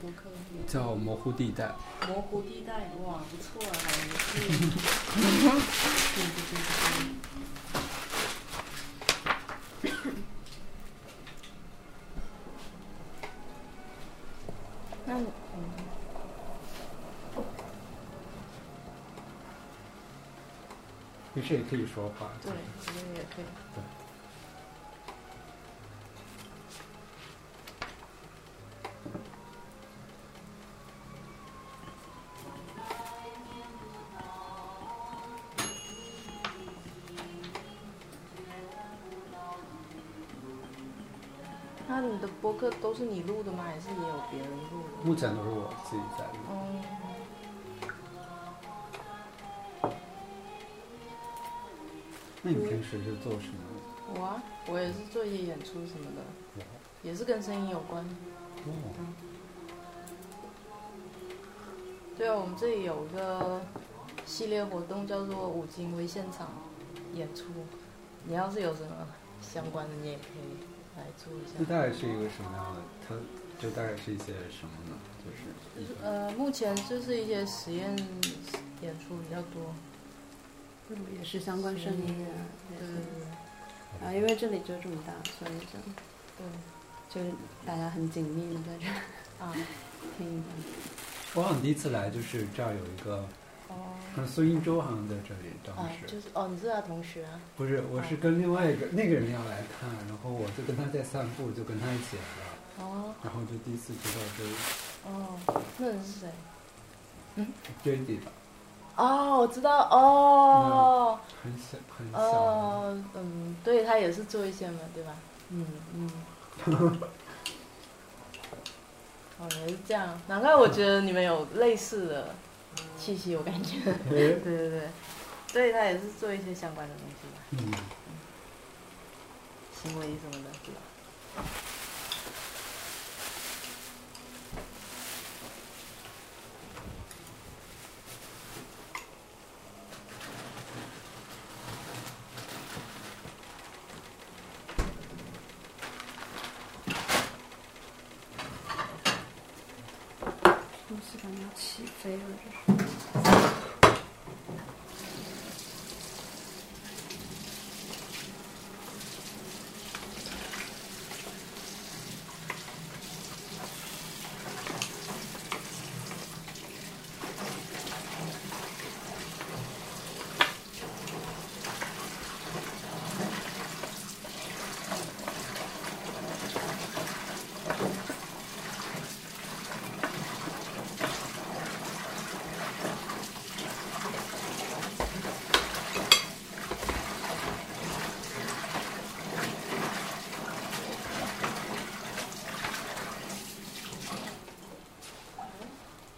播客？叫模糊地带。模糊地带，哇，不错啊，好有趣。对对对对对。那你嗯，没事也可以说话。对，我觉得也可以。对。是你录的吗？还是也有别人录的？目前都是我自己在录。哦，那你平时是做什么？我啊，我也是做一些演出什么的，哇也是跟声音有关。哦，对啊，我们这里有一个系列活动叫做“五金微现场”演出，你要是有什么相关的，你也可以来做一下。那大概是一个什么样的？它就大概是一些什么呢？就是呃，目前就是一些实验演出比较多。嗯，也是相关声音啊，对对是对啊，因为这里就这么大，所以就对就是大家很紧密的在这儿啊听一下。我好像第一次来就是这儿有一个，哦好像孙一舟好像在这里，当啊，时、就是哦，你是他同学啊？不是，我是跟另外一个那个人要来看，然后我就跟他在散步，就跟他一起来了，哦然后就第一次知道这哦，那人是谁？J D 吧，哦，我知道哦。很小很小，哦，嗯，对他也是做一些嘛，对吧？嗯嗯。哦，原来是这样，难怪我觉得你们有类似的气息，我感觉。对对对，对他也是做一些相关的东西吧，嗯，行为什么的，对吧？东西感觉要起飞了，这是。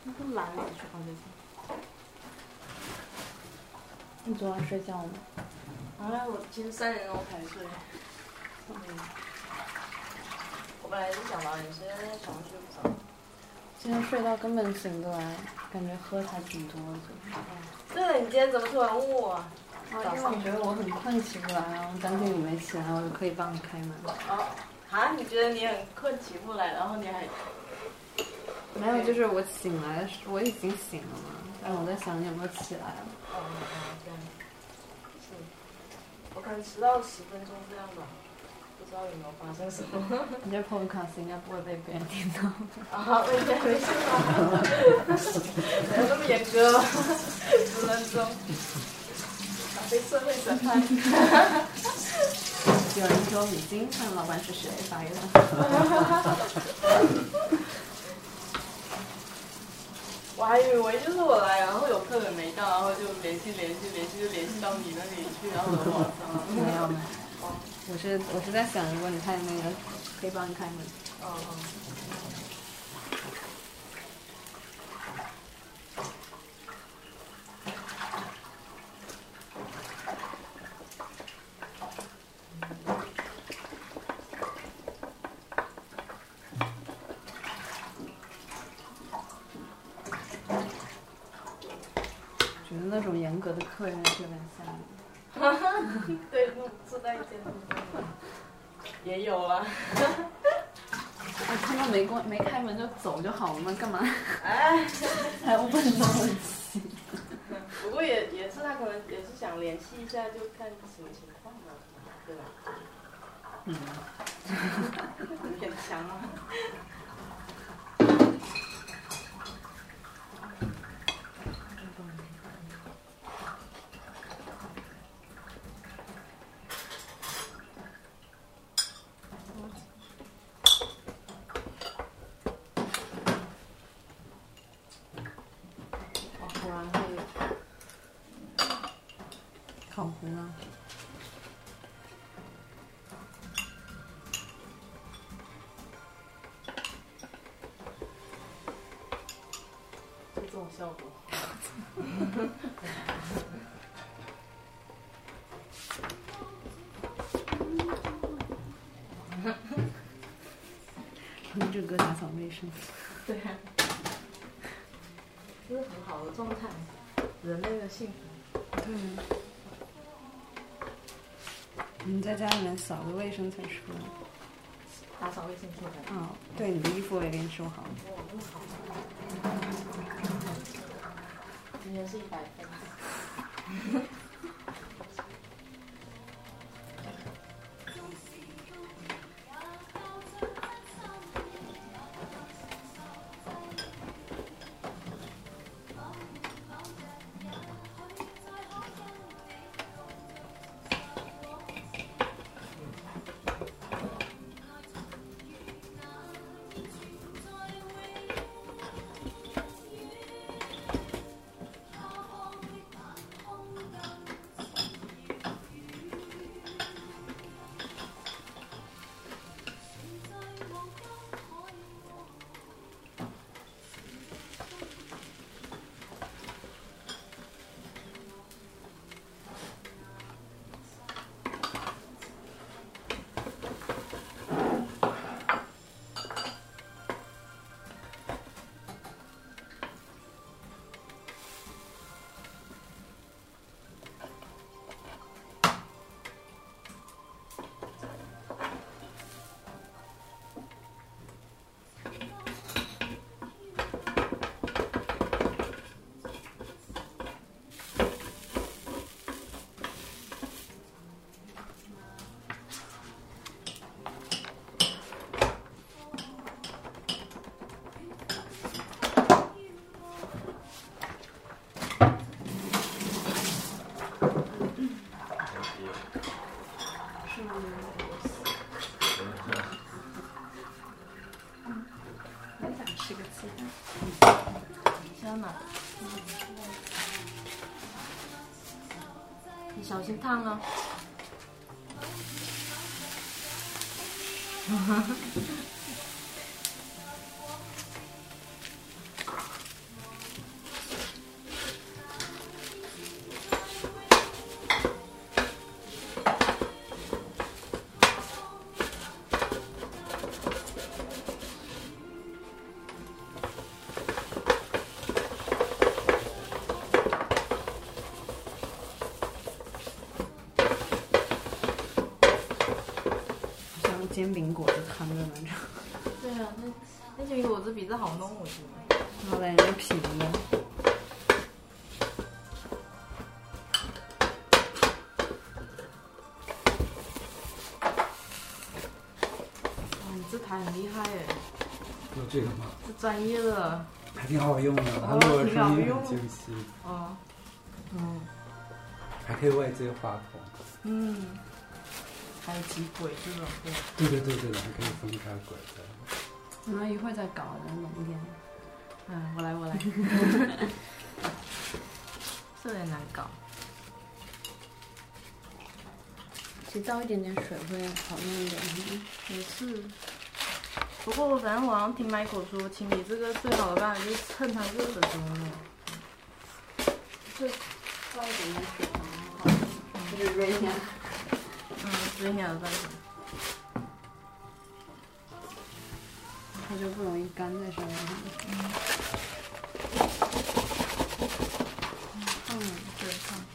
那个蓝的去放这些。你昨晚睡觉吗？啊，我其实三点钟才睡。嗯。我本来是想早点睡，但是想睡不着。今天睡到根本醒不来，感觉喝才挺多的。对了，你今天怎么突然问我啊？啊，因为我觉得我很困，起不来啊，我担心你没起来，我就可以帮你开门。哦，啊，你觉得你很困起不来，然后你还没有，就是我醒来的时，我已经醒了嘛，但我在想你有没有起来了。哦哦这样，是，我可能迟到十分钟这样吧，不知道有没有发生什么。你这 podcast 应该不会被别人听到。啊，应该没事吧，没有那么严格吧，十分钟，被社会审判。有人说你经看老板是谁发给他。我还以为就是我来，然后有客人没到，然后就联系联系联系，就联系到你那里去，然后我晚上。没有没有，我是我是在想，如果你太那个，可以帮你开门。哦哦。觉得那种严格的客人是有点吓人。对，那住在一间屋中也有啊。哎，他们没关没开门就走就好了嘛，干嘛哎，还要问那么细？不过也也是他可能也是想那，就看什么情况了，对吧？嗯，有点强啊。哇，果然会烤糊了。是这种效果。哼着 对啊，这是很好的状态，人类的幸福。对。你在家里面扫个卫生才出来。打扫卫生出来。哦，对，你的衣服我也给你收好了。哇，那好。今天是一百分。那煎饼果子好弄，我觉得。好嘞，那平的。哇，你这台很厉害哎，有这个吗？是专业的。还挺好用的，它哦录的声音很清晰，哦，嗯还可以外接话筒。嗯，还有几轨这种对。对对对对的，还可以分开轨的。然后一会儿再搞的浓一点。嗯，我来我来。这有点难搞。其实倒一点点水会好弄一点。也是。不过反正我好像听 Michael 说，清理这个最好的办法就是趁它热的时候弄。就倒一点点水，然后就是热一下。嗯，之前有在想。它就不容易干在上面。嗯，对，放。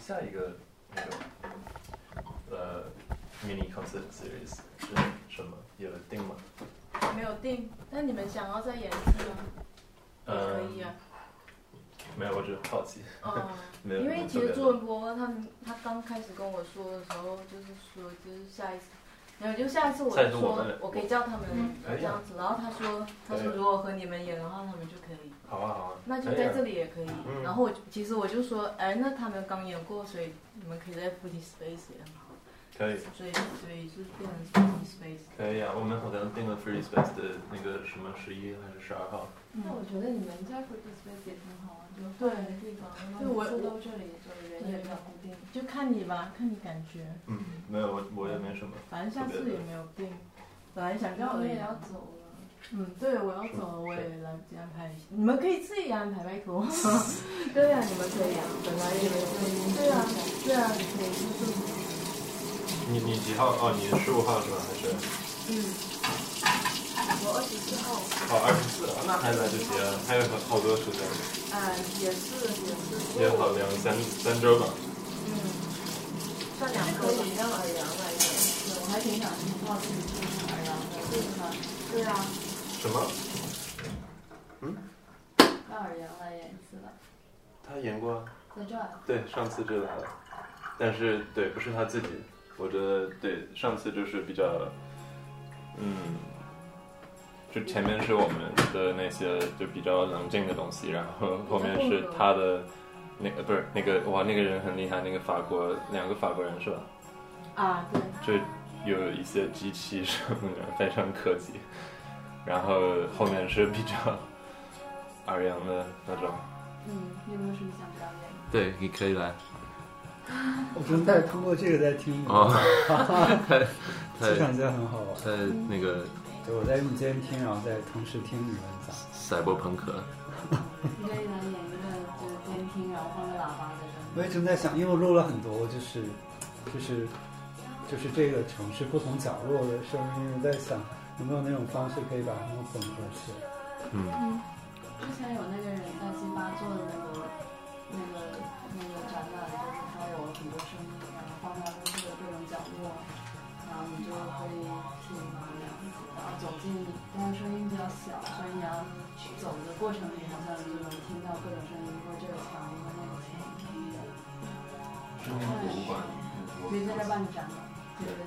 下一个那个呃 mini concert series 是什么？有定吗？没有定，那你们想要再演一次吗？也可以啊。没有，我只是好奇。哦，没有因为其实朱文波他们他刚开始跟我说的时候，就是说就是下一次，没有就下一次我说我可以叫他们这样子，然后他说他说如果和你们演的话，他们就可以。好啊好啊，那就在这里也可以。嗯然后我其实我就说，哎，那他们刚演过，所以你们可以在 Footy Space 也很好。可以所以所以就变成 Footy Space。可以啊，我们好像定了 Free Space 的那个什么十一还是十二号。那我觉得你们在 f o o t Space 也挺好啊，就对换一个地方，然对我后每次都这里，就人也比较固定。就看你吧，看你感觉。嗯，没有，我我也没什么。反正下次也没有定，本来想然后我也。要走了，嗯，对，我要走了，我也来不及安排。你们可以自己安排，拜托。对啊，你们可以啊，本来也没有。对啊，对啊，你可以就是。你你几号？哦，你十五号是吧？还是？嗯。我二十四号。哦，二十四，那还来得及啊，还有好多时间，嗯，也是也是。也好两三三周吧。嗯。算两可周吧。以让尔阳来演，对，我还挺想听好奇听听尔阳的，对吧？对啊。什么？让尔阳来演一次了，他演过啊？在这儿。对，上次就来了，但是对，不是他自己。我觉得对，上次就是比较，嗯，就前面是我们的那些就比较冷静的东西，然后后面是他的那个不是那个哇，那个人很厉害，那个法国两个法国人是吧？啊，对。就有一些机器什么的，非常科技。然后后面是比较 二阳的那种。嗯，你有没有什么想表演？对，你可以来。我正在通过这个在听你们哦讲，太气场真的很好玩。在那个对我在用监听，然后在同时听你们讲。赛博朋克。你可以来演一个就是监听，然后放个喇叭在这我也正在想，因为我录了很多，就是就是就是这个城市不同角落的声音，我在想有没有那种方式可以把它们混合起来。嗯，之前有那个人在金巴做的那个那个那个展览，就是他有很多声音，然后放在屋子的各种角落，然后你就可以听啊这样子，然后走进，但是声音比较小，所以你要走的过程里好像就能听到各种声音，或者这个墙和那个墙。声音博物馆。可以在这儿帮你展览。对对。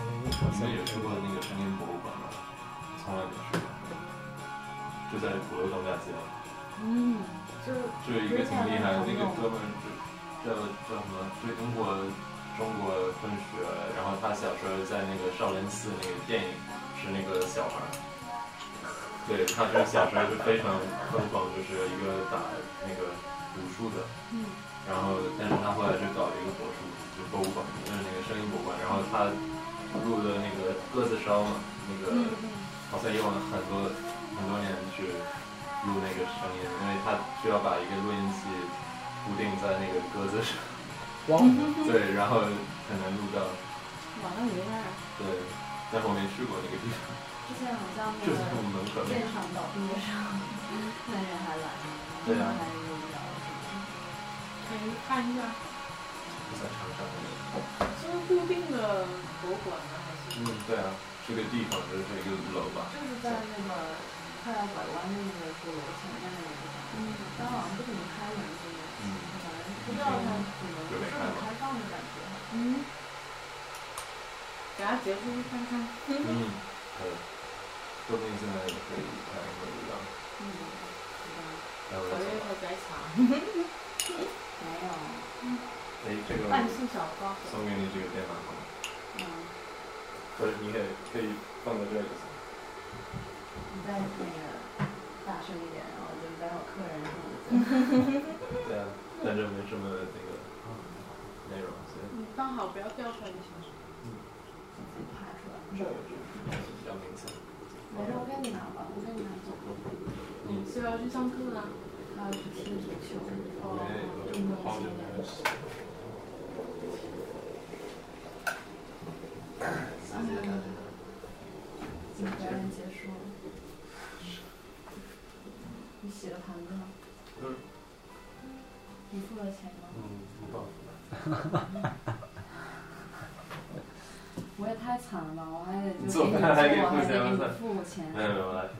你们有去过那个声音博物馆吗？从来没去过。就在鼓楼东大街。嗯，就就一个挺厉害的那个哥们儿，就叫叫什么？对中国中国混血，然后他小时候在那个少林寺那个电影是那个小孩儿。对，他是小时候就非常疯狂，就是一个打那个武术的。嗯。然后，但是他后来就搞了一个博术，就博物馆，就是那个声音博物馆。然后他录的那个鸽子烧嘛，那个好像用了很多很多年去录那个声音，因为他需要把一个录音器固定在那个鸽子上。哇！对，然后才能录到。哇，那厉害！对，但是我没去过那个地方。之前好像那就在我们门口个现场倒闭的时候，那人还来了，对啊还有聊什么？可以看一下，就在长沙那边。是固定的博物馆吗？还是？嗯，对啊，这个地方就是这个楼吧。就是在那个快要拐弯的那个鼓楼前面那个地方，嗯，但好像不怎么开门，这个，嗯，不知道它怎么不是很开放的感觉。嗯。等下结束去看看。嗯，对，说不定现在也可以看一会儿到。嗯，然后我也会在场。没有，哎，这个半数小高。送给你这个电话号码，嗯，或者你也可以放在这里。你再那个大声一点，然后就待会儿客人什么的。对啊，但这没什么那个内容，所以你放好，不要掉出来就行。自己爬出来。这个是比较明显。没事，我给你拿吧，我给你拿走。嗯，是要去上课啊？还要去踢足球。哦，对，运动好久系列没有。三个人，今天表演结束了。你洗了盘子吗？嗯。你付了钱吗？嗯，我也太惨了吧！我还得就做给你做，付还得给你付钱，没有没有来，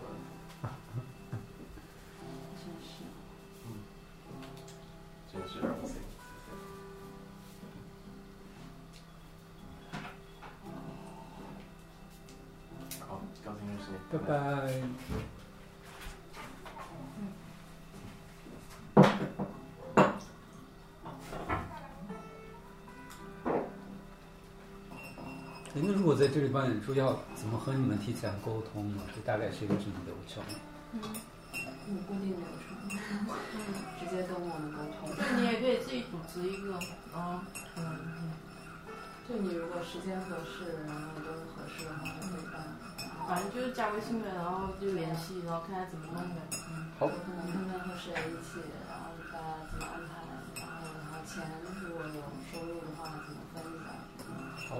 真是。真是高兴认识你，拜拜。哎，那如果在这里办演出，要怎么和你们提前沟通呢？这大概是一个什么流程？嗯，固定流程，直接跟我们沟通。那你也可以自己组织一个，然后嗯，就你如果时间合适，然后都合适的话，就可以办。反正就是加微信呗，然后就联系，然后看看怎么弄呗。好有可能他们和谁一起，然后大家怎么安排，然后然后钱如果有收入的话怎么分一下。好，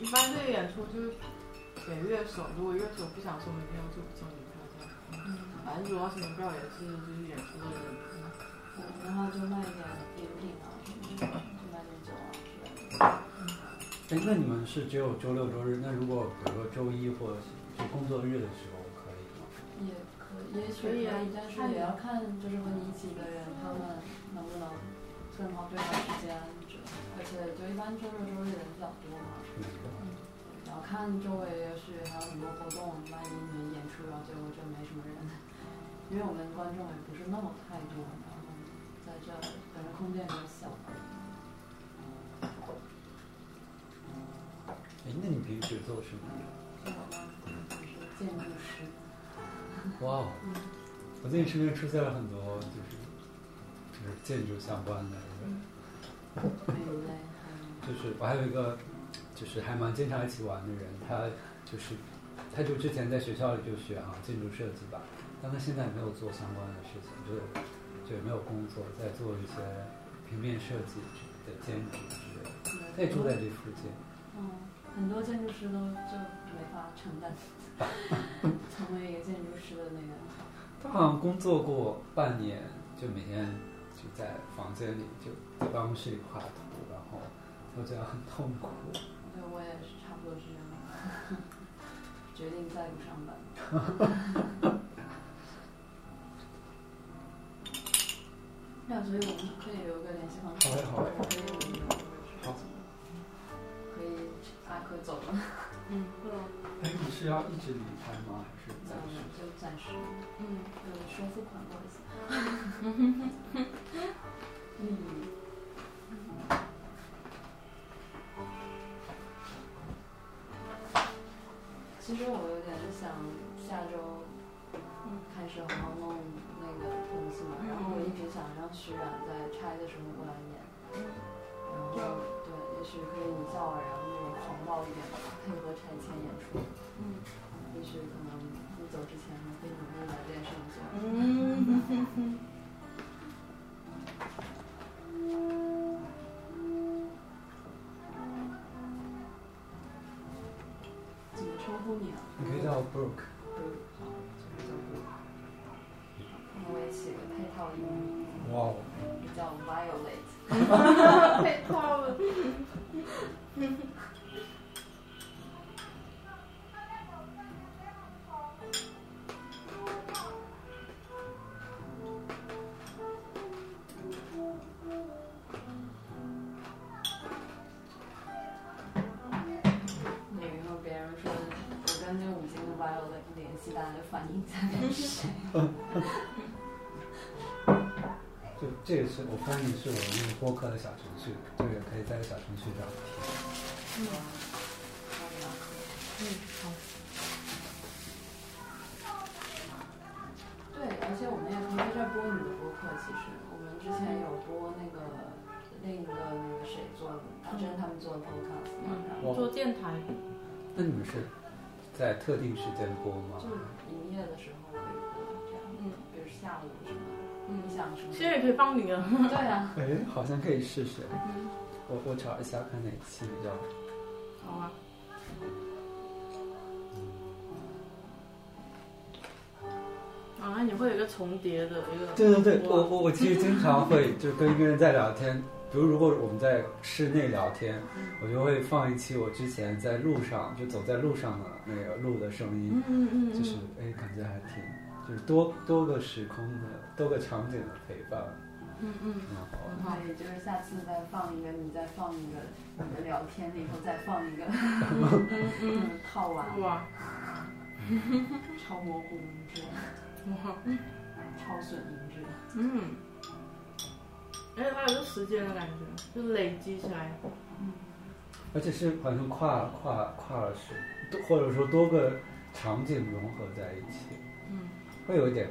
一般这个演出就是给乐手，如果乐手不想收门票就不收门票这样。嗯，反正主要是门票也是就是演出的人。嗯，然后就卖一点饮品啊什么的，就卖点酒啊之类的。哎，那你们是只有周六周日？那如果比如说周一或者是工作日的时候可以吗？也可以，也许可以啊但是也要看就是和你一起的人他们能不能正好对好时间，而且就一般周六周日人比较多嘛，是的。然后看周围也许还有很多活动，万一你们演出然后结果就没什么人，因为我们观众也不是那么太多，然后在这本身空间比较小哎，那你平时做什么？建筑师，哇哦！我最近身边出现了很多就是就是建筑相关的 就是我还有一个就是还蛮经常一起玩的人，他就是他就之前在学校里就学啊建筑设计吧，但他现在没有做相关的事情，就就也没有工作，在做一些平面设计的兼职之类的。他也住在这附近。嗯，很多建筑师都就没法承担成为一个建筑师的那个。他好像工作过半年，就每天就在房间里就在办公室里画图，然后我觉得很痛苦。对，我也是差不多是这样，决定再不上班。那所以我们可以留个联系方式，好嘞好嘞啊，可走了，嗯。哎，你是要一直离开吗？还是暂嗯时？，就暂时，嗯，呃，收付款，不好意思。嗯。其实我有点想下周开始好好弄那个东西嘛，然后我一直想让徐冉在拆的时候过来演，然后许可以你叫我，然后那种狂暴一点的，配合拆迁演出，嗯，也许可能你走之前我可以努力把这件事情做。嗯，怎么称呼你啊？你可以叫我 Brooke。嗯，好，就是叫 Brooke。我也起个配套音。哇哦。叫 Violet。配套了。那以后别人说我跟那五金的 Violet 联系，大家就反应一下那是谁。就这个是我翻译是我那个播客的小程序，这个可以在小程序上听。嗯，好。嗯，好。对，而且我们也可以在这儿播你的播客。其实我们之前有播那个另一个那个谁做的，阿珍他们做的 podcast 嘛，然后做电台，那你们是在特定时间播吗？就营业的时候可以播这样，嗯比如下午什么，嗯你想什么？现在也可以帮你啊。对啊，哎，好像可以试试。我我找一下看哪期比较。好啊。啊，你会有一个重叠的一个。对对对，我我我其实经常会 就跟一个人在聊天，比如如果我们在室内聊天，我就会放一期我之前在路上就走在路上的那个路的声音，嗯嗯嗯，就是哎感觉还挺就是多多个时空的多个场景的陪伴，嗯嗯挺好我的。们可以就是下次再放一个，你再放一个，你们聊天了以后再放一个，嗯嗯嗯，套完嗯，哇超模糊音质，哇。超损音质。嗯，而且它有一个时间的感觉，就累积起来。嗯。而且是好像跨跨跨了时，或者说多个场景融合在一起，嗯，会有一点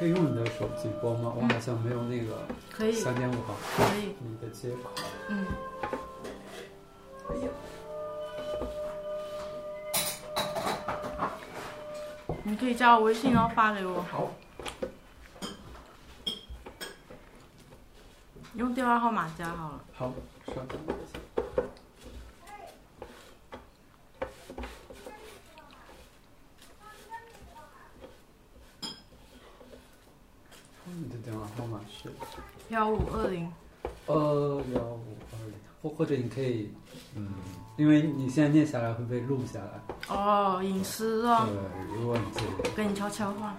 可以用你的手机播吗？我好像没有那个可以三点五毫可以，你的接口。嗯。你可以加我微信，然后发给我。好。用电话号码加好了。好，稍等一下。你的电话号码是幺五二零。呃幺五二零，或或者你可以，嗯，因为你现在念下来会被录下来。哦，隐私哦，对，如果你自己，跟你悄悄话。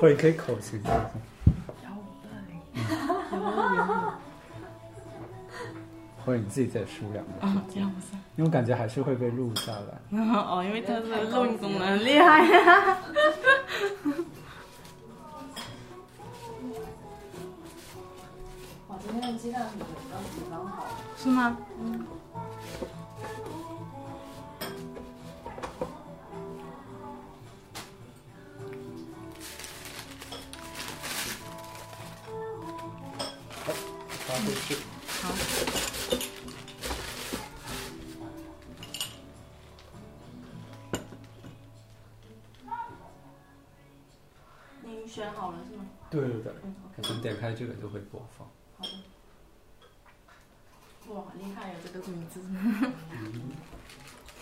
或者你可以口型。幺五二零。或者你自己再输两个，哦，这样子。因为我感觉还是会被录下来。哦，因为它的录音功能很厉害呀。哇，是吗？发回去。好。你选好了是吗？对对对，嗯好像点开这个就会播放。好的。哇，厉害呀，这个名字。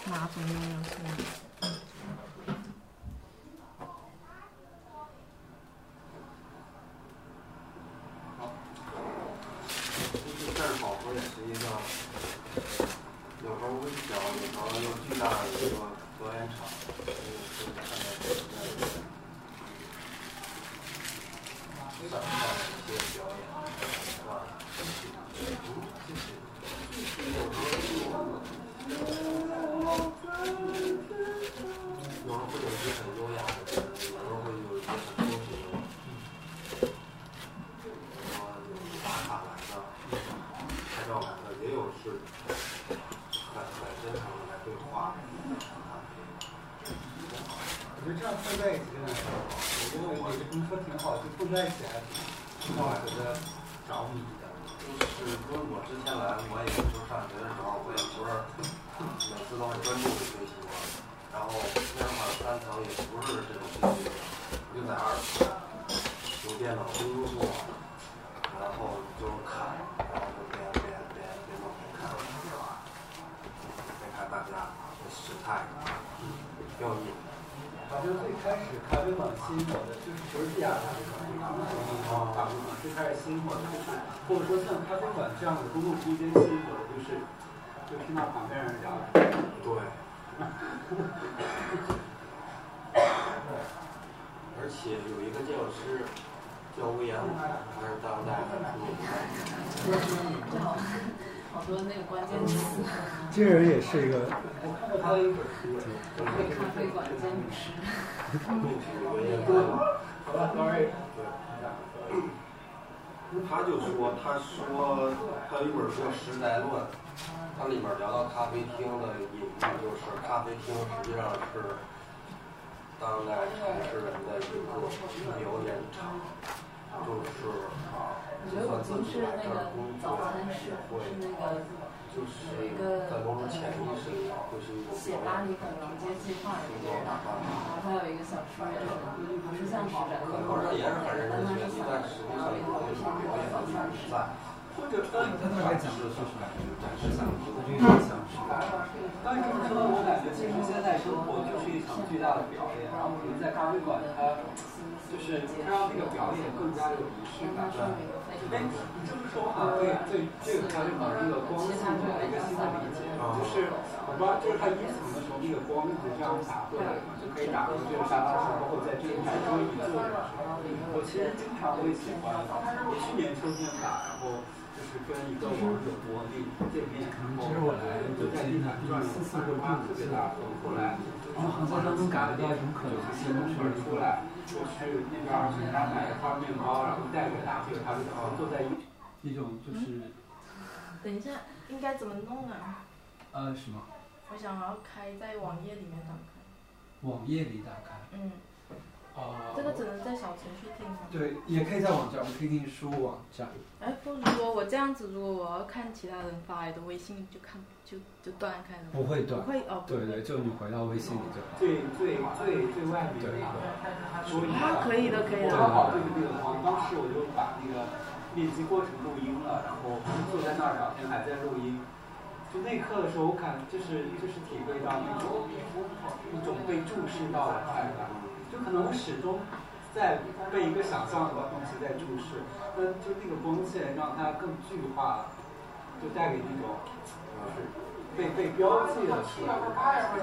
马桶拥有是吗？这儿保护也是一个，有时候微小，有时候又巨大的一个表演场，所以就是看到非常大的一些表演，是吧？有时候会有一些很优雅的人，有时候会有一些很优美的。然后有打卡来的，拍照来的，也有是很很真诚的来对话。我觉得这样混在一起真的挺好。我觉得我有些朋友说挺好，就混在一起还挺挺好，觉得着迷的。就是因为我之前来，我也就上学的时候，我也不是每次都是专注于学习嘛。然后那会儿三层也不是这种学习，我就在二层用电脑工作，然后就看，然后就边边边边弄边看，边看大家的时态，挺有意思。好像最开始咖啡馆吸引我的就是不是这家咖啡馆，啊，咖啡馆最开始吸引我的就是，或者说像咖啡馆这样的公共空间吸引我的就是，就听到旁边人聊天。对。而且有一个教师叫魏延武，他是当代很出名的。正好好多那个关键词，这个人也是一个，我看过他的一本书，咖啡馆监女师。他就说，他说他有一本书《时代论》，它里面聊到咖啡厅的隐喻，就是咖啡厅实际上是当代城市人的一个表演场，就是我觉得我就是那个早餐室，是那个就是一个在某种潜意识里会是一种写巴黎很直接计划的一个人，然后他有一个小说，就是不是像是人，可能也是很认真学习，但实际上有一种表演的元素在。或者他他大概讲的是什么？是想这个印象是。但是这么说，我感觉其实现在生活就是一场巨大的表演，然后可能在咖啡馆，它就是它让那个表演更加有仪式感。哎，你这么说，我好像对对这个咖啡馆那个光线有了一个新的理解，就是我不知道，就是它一层的时候那个光一直这样打过来嘛，就可以打到这个沙发上，包括在这个台桌椅坐着的时候，我其实经常会喜欢，我去年秋天打，然后。就是跟一个网友我那见面，然后就在地毯转四四或八特别大风，后来然后好像当中感觉到一种可能性，就是出来，就是那边给他买一块面包，然后带给他，这个他就坐在一那种就是。等一下，应该怎么弄啊？呃，什么？我想要开在网页里面打开。网页里打开。嗯。哦。这个只能在小程序听吗？对，也可以在网站，我们可以给你输网站。哎，不如说我这样子，如果我要看其他人发来的微信，就看就就断开了。不会断。不会哦。对对，就你回到微信里就。最最最最外面的那个。啊，可以的，可以的。刚好就是那个光，当时我就把那个练习过程录音了，然后坐在那儿聊天，还在录音。就那一刻的时候，我感就是就是体会到那种一种被注视到的快感，可能我始终。在被一个想象的东西在注视，那就那个光线让它更具化，就带给那种就是被被标记了出来的感觉。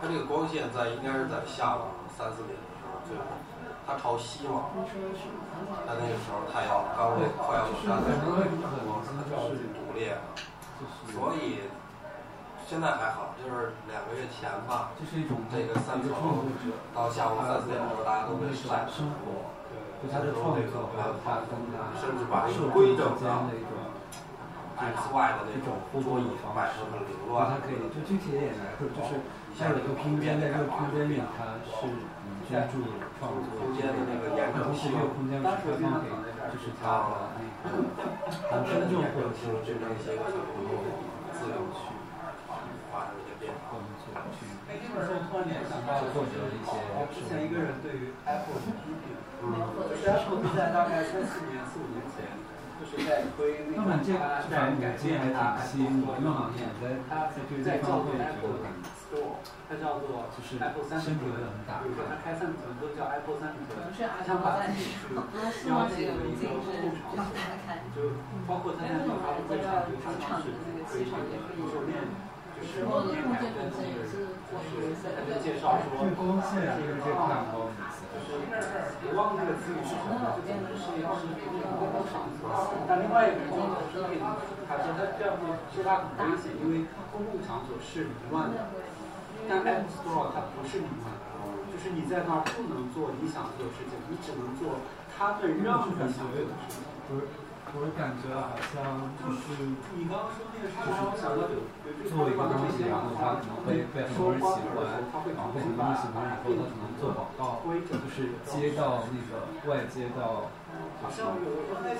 它这个光线在应该是在下午三四点的时候，最后它朝西嘛，它那个时候太阳刚快要山的时候，光是独立的，所以。现在还好，就是两个月前吧，这是一种这个三层到下午三四点的时候，大家都会晒生活，对，他的创作还有他跟甚至把一个规整的一种 X Y 的那种桌椅摆成很凌乱，它可以就具体一点来说，就是像有一个空间，在这个空间里，它是专注创作，空间的那个延展性，这个空间是开放给，就是它的那个观众或者是这个一些小朋友自由去。工作去，哎，这本书突然联想到作者的一些，之前一个人对于 Apple 的批评，嗯，就是 Apple 在大概三四年、四五年前，就是在推那个它在改变它吸引我，因为好像在它在叫做 Apple store，它叫做就是 Apple 三十寸，比如说它开三十寸都叫 Apple 三十寸，它想把自己去标记为一个公共场所，就包括它在那个发布会上，就常常是推这个零售店。之后的空间本身也是我们的介绍说，光线就是这看光，就是我忘记了这个词语是什么，就变成是一个是一个公共场所。但另外一个人就说，他说他这样说说他很危险，因为公共场所是凌乱的，但 App Store 它不是凌乱的，就是你在那儿不能做你想做的事情，你只能做他们认为想做的事情。我感觉好像就是你刚刚说那个，就是做一个东西，然后他可能会被很多人喜欢，然后被很多人喜欢以后，他可能做广告，就是接到那个外接到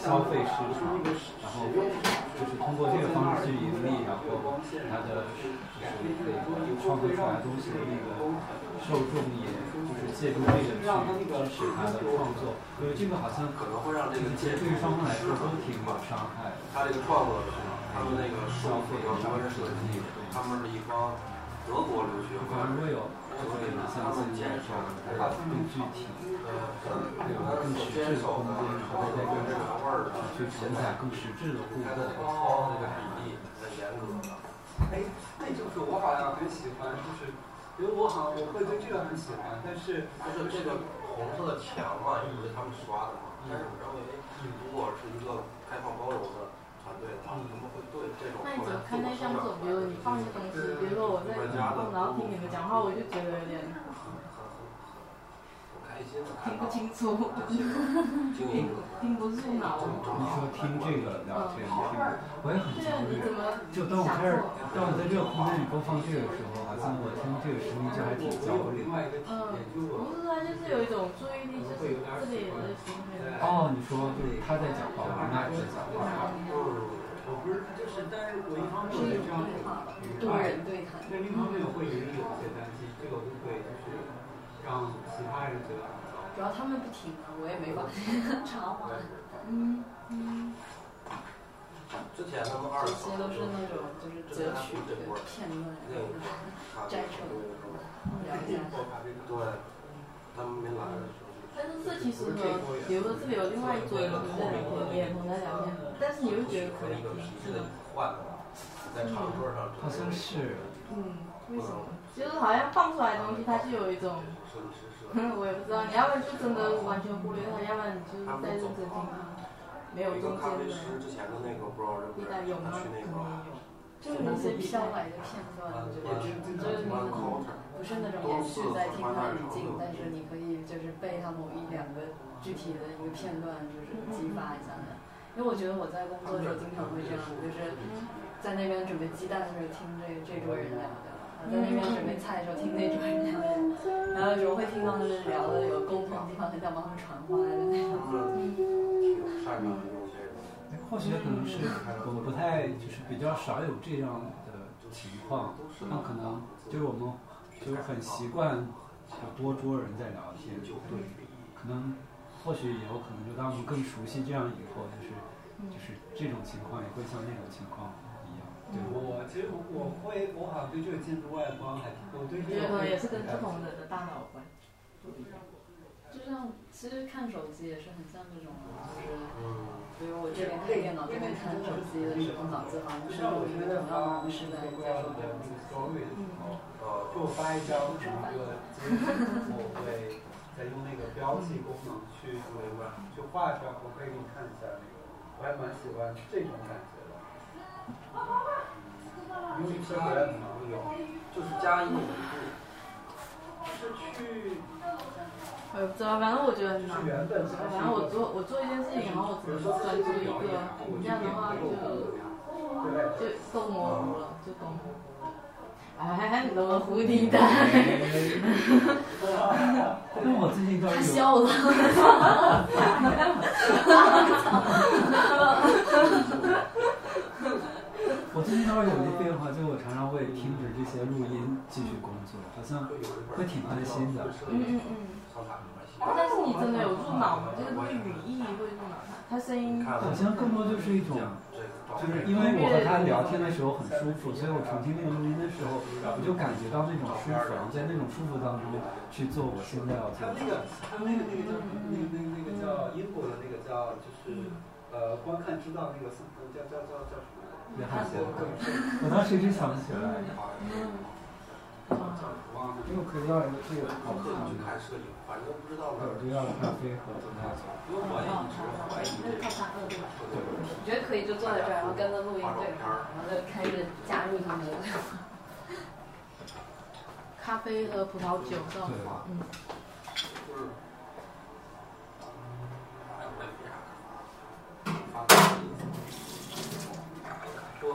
消费市场，然后就是通过这个方式去盈利，然后它的就是可以创作出来东西的那个受众也借助这个去支持他的创作，因为这个好像可能会让这个其实对于双方来说都挺有伤害。他这个创作者，他们那个收费和专业设计，他们是一帮德国留学回来如果有就会像现在这样，它更具体，有个更实质的空间，然后在这儿去承载更实质的互动。抄那个比例很严格的。哎，那就是我好像很喜欢，就是因为我好像我会对这个很喜欢，但是就是这个红色的墙嘛，也不是他们刷的嘛。但是我认为，如果是一个开放包容的团队的话，他们会对这种那你怎么看那像这种，比如你放一些东西，比如说我在弄，然后听你们讲话，我就觉得有点听不清楚，经营听不入脑。你说听这个聊天，听我也很对焦虑啊你怎。么就当我想开始？，当我在这个空间里播放这个的时候，好像我听这个声音就还挺焦虑嗯不是，他就是有一种注意力，就是这里也在心里。哦，你说就是他在讲话，我们俩也在讲话。我不是就是，但是我一方面是一会这样多白人对谈。那另一方面我会有有一些担心，这个会不会就是让其他人觉得很糟？主要他们不听啊，我也没法插话。嗯嗯，之前他们二这些都是那种就是截取的片段，然后摘出来聊一下。对，他们没来的时候。但是这其实呢，比如说这里有另外一桌人在聊天，也同在聊天，但是你又觉得可以听，是的。换的，在长桌上。好像是，嗯，为什么？就是好像放出来的东西，它就有一种。我也不知道，你要不然就真的完全忽略他，要不然你就是在认真听它，没有中间的个咖啡师之前的那个不知道认不认识，地带有吗？肯定有。就是那些飘来的片段，我觉得就是不是那种连续在听他语境，但是你可以就是被他某一两个具体的一个片段就是激发一下的。因为我觉得我在工作的时候经常会这样，就是在那边准备鸡蛋的时候听这这桌人聊聊，然后在那边准备菜的时候听那种人聊聊，然后有时候会听到他们聊的有共同的地方，很想帮他们传话的那种。挺擅长用这个。或许可能是我们不太就是比较少有这样的情况，那可能就是我们就是很习惯有多桌人在聊天，对，可能或许以后可能就当我们更熟悉这样以后，就是就是这种情况也会像那种情况对。我其实我我会我好像对这个建筑外观还挺，我对这个觉得也是跟不同人的大脑有关。就像其实看手机也是很像这种，就是嗯。比如我这边看电脑，这边看手机的时候，脑子好像是有一个同样的模式在在说这个 story 的时候，呃，就我发一张什么个截图，我会再用那个标记功能去围观。去画出来，我可以给你看一下那个，我还蛮喜欢这种感觉的。因为这个有，就是加一个维度。是去我也不知道，反正我觉得很难是。原本反正我做我做一件事情，然后我只能专注一个，这样的话就就都模糊了，就都模糊。哎，罗湖地带，但我最近倒他是有，笑了，我最近倒是有一变化，就我常常会听着这些录音继续工作，好像会挺安心的。嗯嗯嗯。但是你真的有入脑吗？就是那个语义会入脑它，它声音。好像更多就是一种，就是因为我和他聊天的时候很舒服，所以我重听那个录音的时候，我就感觉到那种舒服，然后在那种舒服当中去做我现在要做的他那个他那个那个叫那个那个那个叫英国的那个叫就是呃观看知道那个叫叫叫叫什么？约翰写的歌，我当时一直想不起来，忘了。因为可以要一个这个好特看的，意去看摄影，反正不知道哪儿我就要咖啡和葡萄酒。因为我也一直怀疑那对吧？对，你觉得可以就坐在这儿，然后跟着录音对话，然后就开始加入他们的。咖啡和葡萄酒嗯，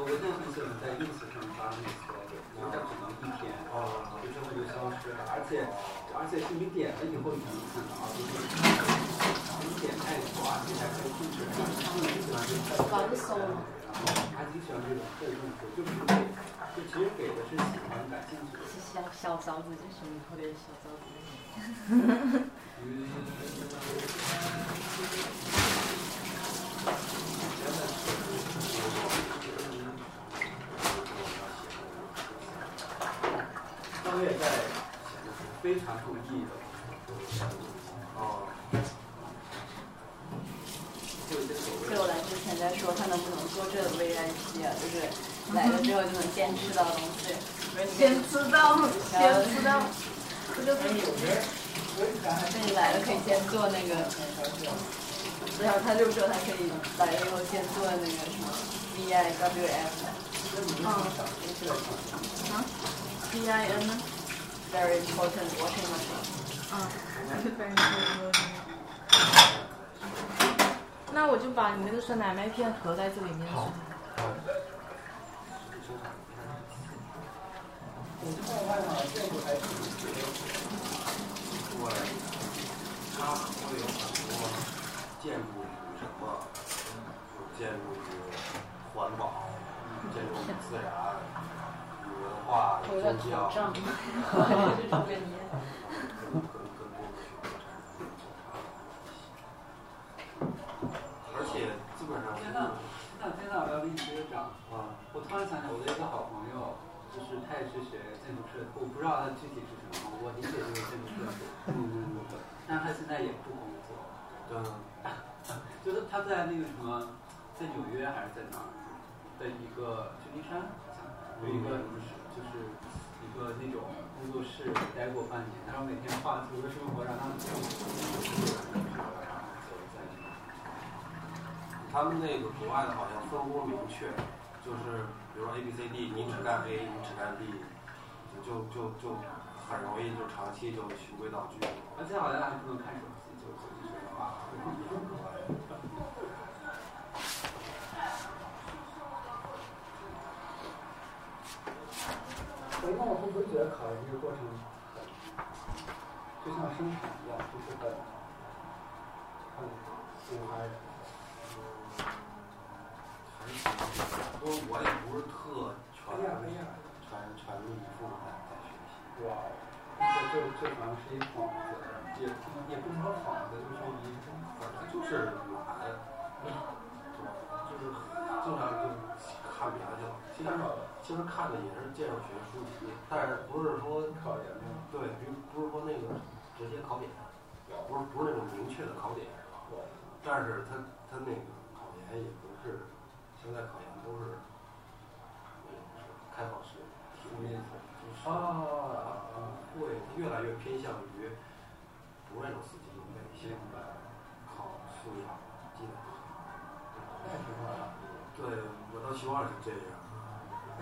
我现在很喜欢在 ins 上发那些，那只能一天，就是会就消失了，而且而且是你点了。以后你才能看到啊，就是你点开以后啊，这才可以进去。他们很喜欢这个，反手还挺喜欢这种互动，就是给，就其实给的是喜欢感兴趣的。小小勺子就是以后的小勺子。张悦在写的是非常注意的，哦，就一些所谓就我来之前在说他能不能做这个 VIP 啊，就是。来了之后就能先吃到东西。先吃到，先吃到，这就是。那你来了可以先做那个，然后他就说他可以来了以后先做那个什么 VIWF，嗯，啊，B I N 呢？very important washing machine。那我就把你那个酸奶麦片合在这里面。好我在外面见过还挺对，它会有很多建筑与什么，有建筑与环保，建筑与自然，我有点宗教。而且基本上天呐，天呐，天呐！我要给你接着讲啊！我突然想起我的一个好朋友，就是他也是学建筑设计，我不知道他具体是什么，我理解就是建筑设计。嗯嗯嗯。但是他现在也不工作，对，就是他在那个什么，在纽约还是在哪儿的一个旧金山，好像有一个就是就是一个那种工作室待过半年，然后每天画图的生活，让他们。他们那个国外的好像分工明确，就是比如说 A B C D，你只干 A，你只干 B，就就就很容易就长期就循规蹈矩。而且好像还不能看手机，就手机说话。哎，那我会不会觉得考研这个过程很，就像生产一样，就是很，很心哀的？还行，不过我也不是特全全全力以赴在在学习。哇，这这这好像是一幌子，也也不能说幌子，就是一种反正就是其实看的也是介绍学书籍，但是不是说考研的。对，不不是说那个直接考点，不是不是那种明确的考点是吧，但是他他那个考研也不是，现在考研都是那种是开放式题目，就是啊，会越来越偏向于不是那种死记硬背，先考素养积累。太挺好了。对，我倒希望是这样。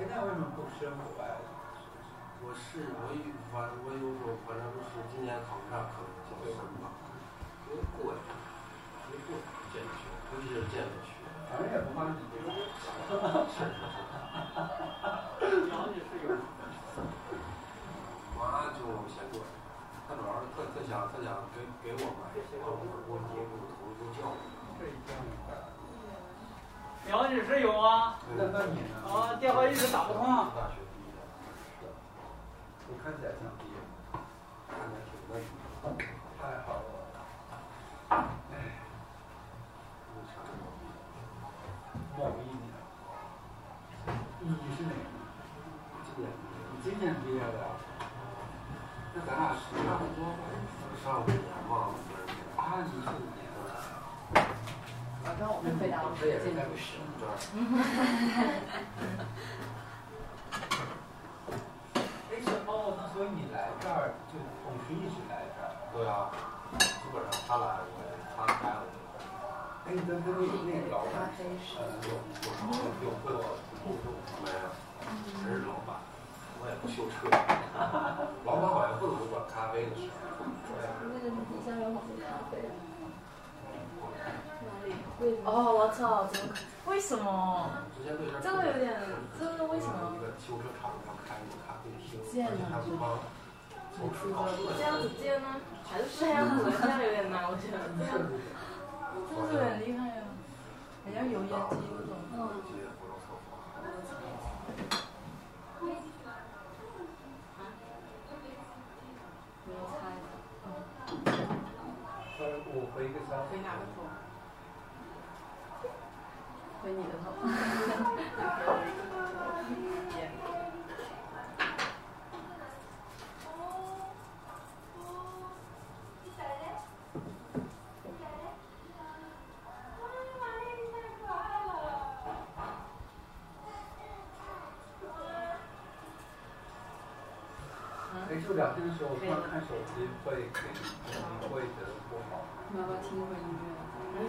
哎，那为什么不升国外？我是我有反正我有时候反正就是今年考不上，可能就升吧，因为贵，因为贵，建筑学，尤其是建筑学。反正也不花你这个。是是是。杨女士有。妈就嫌贵，他主要是特特想特想给给我买我我我投入教育。这一样的。杨女士有啊，那那你呢？啊，电话一直打不通啊。大学毕业的，是的。我看起来像毕业。看起来挺那什么。太好哎，是哦，那所以你来这儿就同时一直来这儿。对啊，基本上他来我也他来我就来。哎，你跟跟那个那个老板，呃，有有有过互动没有，真是老板，我也不修车。老板好像不怎么管咖啡的事。那个底下有好多咖啡。哦，我操，怎么？为什么？这个有点，这个为什么？一？个修车厂要开一个咖啡厅，见了而且他们帮你出这这样子见呢？还是这样子？这样有点难，我觉得这样，这是很厉害啊，很像油烟机那种。嗯，回一个三，回哪个头？回你的头。哎，就聊天的时候突然看手机会给你会觉得不好。你要不要听会音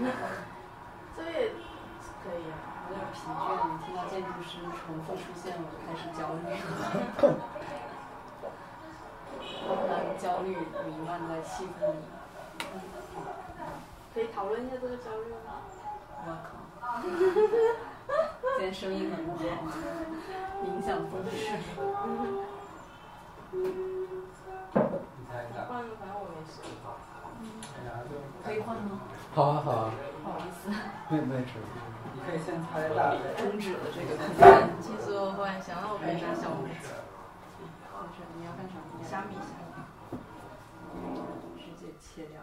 乐？这也可以啊。有点疲倦，听到建筑师重复出现，我就开始焦虑了。当焦虑弥漫在气氛里，可以讨论一下这个焦虑吗？我靠！今天声音很不好，影响风水。你猜一下，不然反正我没事。可以换吗？好啊好啊，不好意思，没没事。你可以先猜大概。终止了这个空间。其实我忽然想到，我可以拿小拇指，没事，你要干啥？虾米虾米。直接切掉。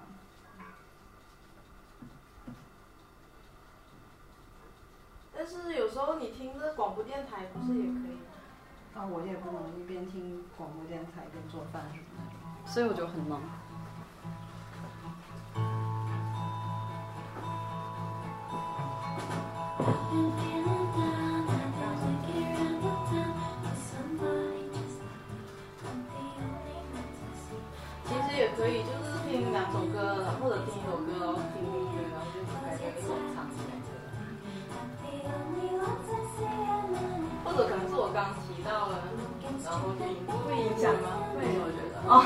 但是有时候你听这广播电台不是也可以？啊，我也不能一边听广播电台一边做饭什么的，所以我就很忙。其实也可以，就是听两首歌，或者听一首歌，然后听音乐，然后就是感觉跟我唱之类的。或者可能是我刚提到了，然后就影会影响吗？会，我觉得。哦，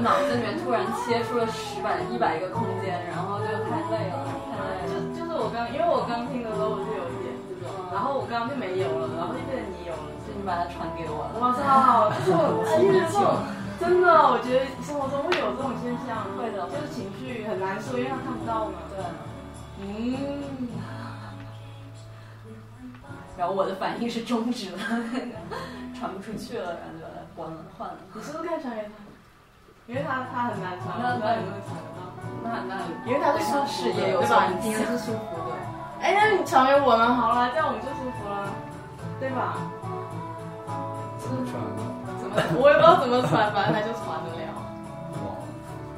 脑子里面突然切出了。十百一百个空间，然后就太累了，太累了。就就是我刚，因为我刚听的时候我就有一点这种，然后我刚刚就没有了，然后就变成你有了。就你把它传给我了。我操，这是我哎呀，这种真的，我觉得生活中会有这种现象，会的就是情绪很难受，因为他看不到嘛。对。嗯，然后我的反应是终止了，传不出去了，然后就把它关了，换了。你是不是可以传给他？因为他他很难传，那不知道有没有传得到。那那因为他是舒服视的，野有所对吧？你影响听的是舒服的。哎，那你传给我们好了，这样我们就舒服了，对吧？怎么传呢？怎么？我也不知道怎么传，反正他就传得了。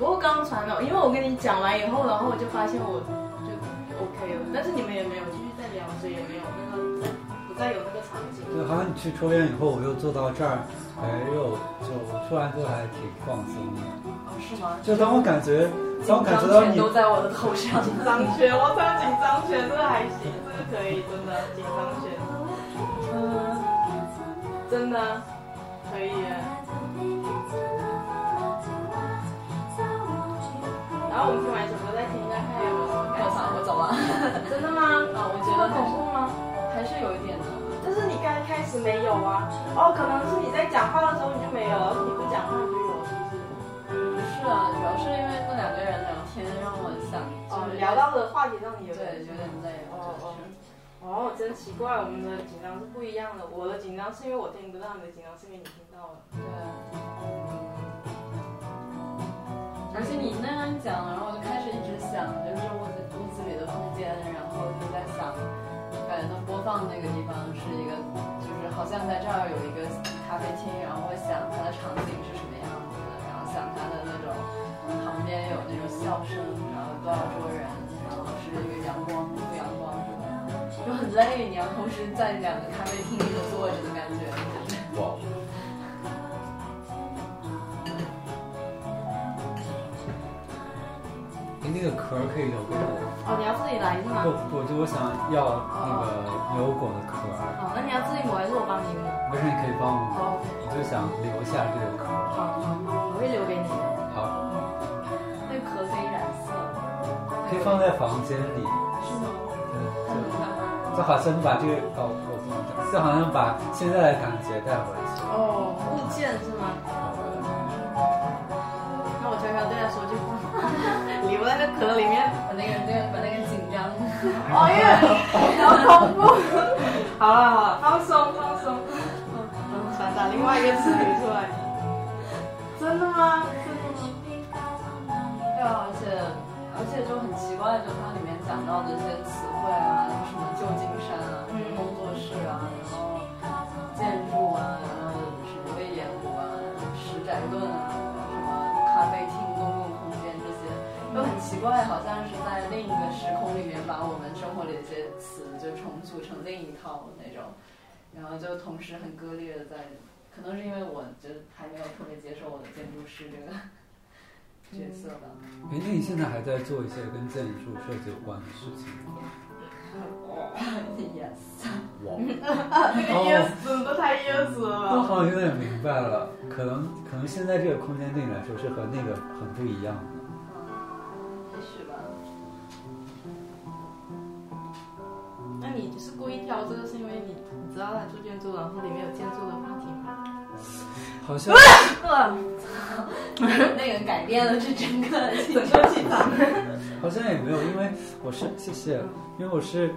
不过刚传了，因为我跟你讲完以后，然后我就发现我就 OK 了，但是你们也没有继续再聊，所以也没有那个不再有那个场景。对，好像你去抽烟以后，我又坐到这儿，哎呦，就突然就还挺放松的。哦，是吗？就当我感觉，当我感觉到你，都在我的头上。紧张圈，我操，紧张圈，这个还行，这个可以，真的紧张圈，嗯，真的可以。然后我们听完一首歌，再听一下看有没有什么感我操，想。我走了。真的吗？啊，我觉得恐怖吗？还是有一点的。但是你刚开始没有啊，哦，可能是你在讲话的时候你就没有，你不讲话就有，是不是？不是啊，主要是因为那两个人聊天让我想，哦就，是聊到的话题让你有对有点累，哦哦。哦，真奇怪，我们的紧张是不一样的。我的紧张是因为我听不到，你的紧张是因为你听到了。对。而且你那样讲，然后我就开始一直想，就是屋子屋子里的空间，然后就在想，感觉它播放那个地方是一个，就是好像在这儿有一个咖啡厅，然后会想它的场景是什么样子的，然后想它的那种旁边有那种笑声，然后多少桌人，然后是一个阳光不阳光什么，就很累，你要同时在两个咖啡厅里头坐着的感觉，哇，那个壳可以留给我。哦，你要自己来是吗？不不，就我想要那个牛油果的壳，哦，那你要自己抹还是我帮你抹？没事，你可以帮我抹。哦，我就想留下这个壳好。好，我会留给你的。好，那个壳可以染色，可以放在房间里。是吗？嗯，就就好像把这个搞，我不能讲，就好像把现在的感觉带回去。哦，物件是吗？壳里面，把那个，那个，把那个紧张，哦耶，好恐怖！好了好了，放松放松，嗯，把把另外一个词语出来，真的吗？真的吗？对啊，而且，而且就很奇怪，就它里面讲到的一些词汇啊，什么旧金山啊，工作室啊，然后建筑啊，然后什么威严谷啊，石宅顿啊。奇怪，好像是在另一个时空里面把我们生活里的一些词就重组成另一套那种，然后就同时很割裂的在，可能是因为我就还没有特别接受我的建筑师这个 角色吧。哎，那你现在还在做一些跟建筑设计有关的事情吗？yes，哇，那个 yes 都太 yes 我了。好像有点明白了，可能可能现在这个空间对你来说是和那个很不一样的。那你是故意挑这个，是因为你你知道他住建筑，然后里面有建筑的话题吗？好像 那个改变了这整个整个气场。好像也没有，因为我是谢谢，因为我是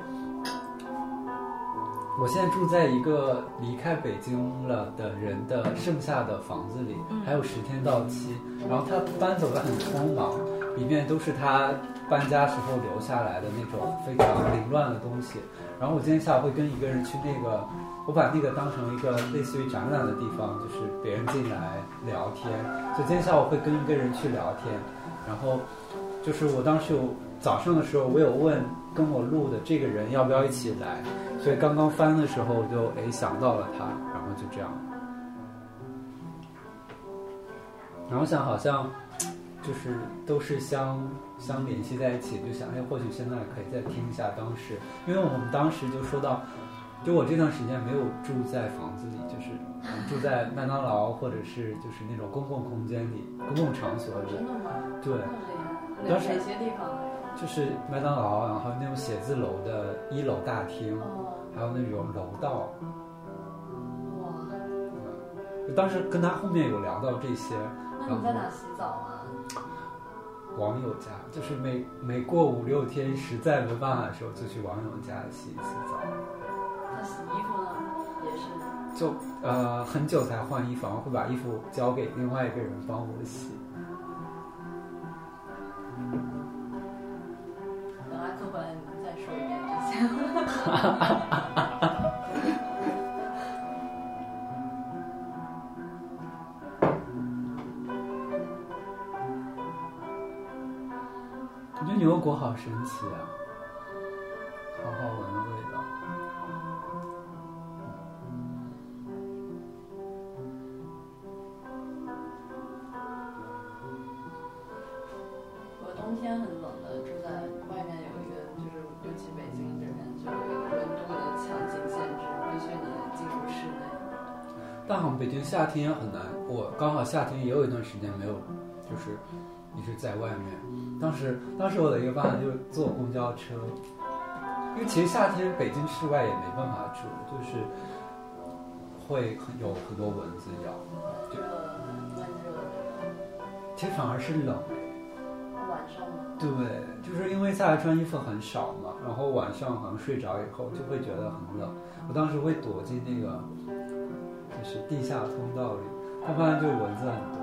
我现在住在一个离开北京了的人的剩下的房子里，还有十天到期，然后他搬走的很匆忙，里面都是他搬家时候留下来的那种非常凌乱的东西。然后我今天下午会跟一个人去那个，我把那个当成一个类似于展览的地方，就是别人进来聊天，所以今天下午会跟一个人去聊天，然后。就是我当时有早上的时候，我有问跟我录的这个人要不要一起来，所以刚刚翻的时候我就哎想到了他，然后就这样，然后想好像就是都是相相联系在一起，就想哎或许现在可以再听一下当时，因为我们当时就说到，就我这段时间没有住在房子里，就是住在麦当劳或者是就是那种公共空间里、公共场所里，真的吗？对。哪哪些地方？就是麦当劳，然后那种写字楼的一楼大厅，哦，还有那种楼道。哇，我当时跟他后面有聊到这些，那你在哪洗澡啊？网友家，就是每每过五六天实在没办法的时候，就去网友家洗一次澡。那洗衣服呢？也是。就呃很久才换衣服，然后会把衣服交给另外一个人帮我洗。等阿克回来，你再说一遍这些。牛油果好神奇啊，好好闻的味道。我冬天很冷的，住在外面有一个，就是尤其北京这边就有一个温度的强行限制，必须你进入室内。但好像北京夏天也很难，我刚好夏天也有一段时间没有，就是一直在外面。当时当时我的一个办法就是坐公交车，因为其实夏天北京室外也没办法住，就是会很有很多蚊子咬。热，闷热的，其实反而是冷，晚上吗？对，就是因为下来穿衣服很少嘛，然后晚上好像睡着以后就会觉得很冷。我当时会躲进那个就是地下通道里，但发现就蚊子很多。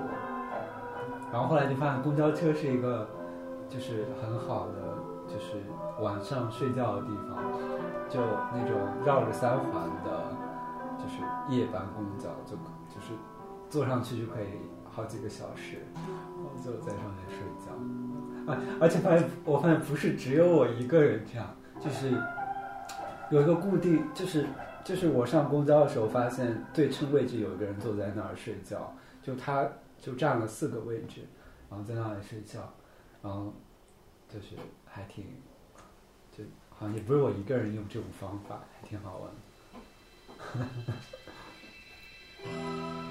然后后来就发现公交车是一个就是很好的就是晚上睡觉的地方，就那种绕着三环的，就是夜班公交，就就是坐上去就可以好几个小时，然后就在上面睡觉。啊，而且发现我发现不是只有我一个人这样，就是有一个固定，就是就是我上公交的时候发现对称位置有一个人坐在那儿睡觉，就他就占了四个位置，然后在那里睡觉，然后就是还挺，就好像也不是我一个人用这种方法，还挺好玩。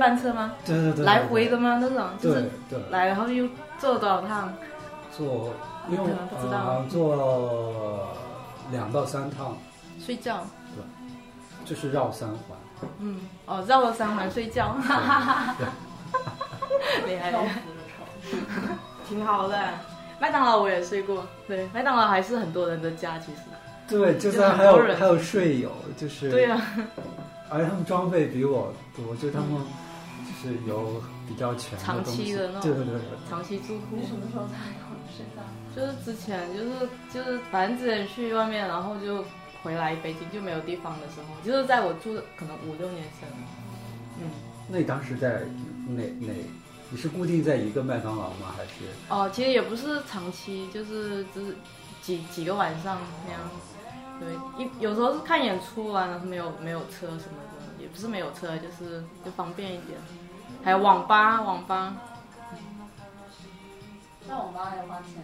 班车吗？对对对，来回的吗？那种就是对，来，然后又坐多少趟？坐因为可能不知道呃坐两到三趟，睡觉。对就是绕三环。嗯，哦，绕了三环睡觉，哈哈哈哈。厉害厉害，挺好的。麦当劳我也睡过，对，麦当劳还是很多人的家，其实。对，就就算还有还有睡友，就是对啊，而且他们装备比我多，就他们就是有比较全的长期的那种对对对对。长期住户你。什么时候才有睡觉？就是之前就是就是反正之前去外面，然后就回来北京就没有地方的时候，就是在我住的可能五六年前，嗯，那你当时在哪哪？你是固定在一个麦当劳吗？还是哦，其实也不是长期，就是只是几几个晚上那样。对，一有时候是看演出啊，然后没有没有车什么的，也不是没有车，就是就方便一点。还有网吧，网吧那网吧也花钱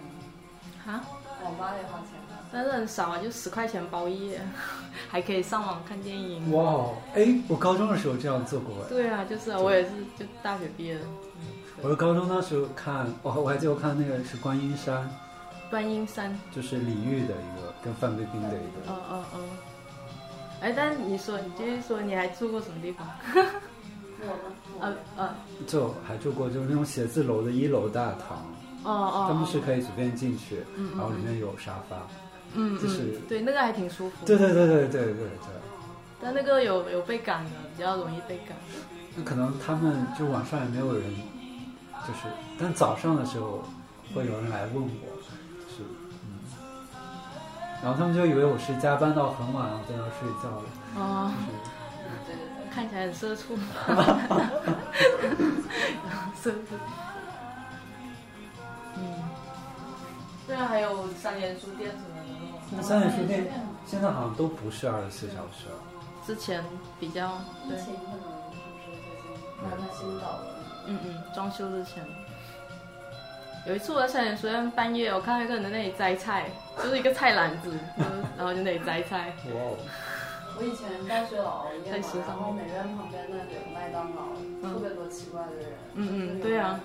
啊？啊，网吧也花钱啊？但是很少啊，就十块钱包夜，还可以上网看电影。哇哦，哎，我高中的时候这样做过哎。对啊，就是啊我也是，就大学毕业的。我是高中那时候看，我我还记得我看那个是观音山，观音山，就是李煜的一个跟范冰冰的一个。嗯嗯嗯。哎，但是你说，你继续说，你还住过什么地方？我们？呃呃，就还住过就是那种写字楼的一楼大堂，哦哦，他们是可以随便进去，然后里面有沙发。嗯，就是嗯对那个还挺舒服。对对对对对对对。但那个有有被赶的，比较容易被赶。那可能他们就晚上也没有人，就是，但早上的时候会有人来问我，就是，嗯，然后他们就以为我是加班到很晚，然后在那睡觉了，哦，就是，对 对对。看起来很社畜。社畜。嗯。对啊，还有三联书店什么的那三联书店现在好像都不是二十四小时了。之前比较对，疫情可能是不是最近让它新搞的？嗯嗯，装修之前。有一次我在三联书店半夜，我看到一个人在那里摘菜，就是一个菜篮子，然后就那里摘菜。哇哦！我以前大学老熬夜嘛然后美院旁边那里有麦当劳，特别多奇怪的人。嗯嗯，对啊。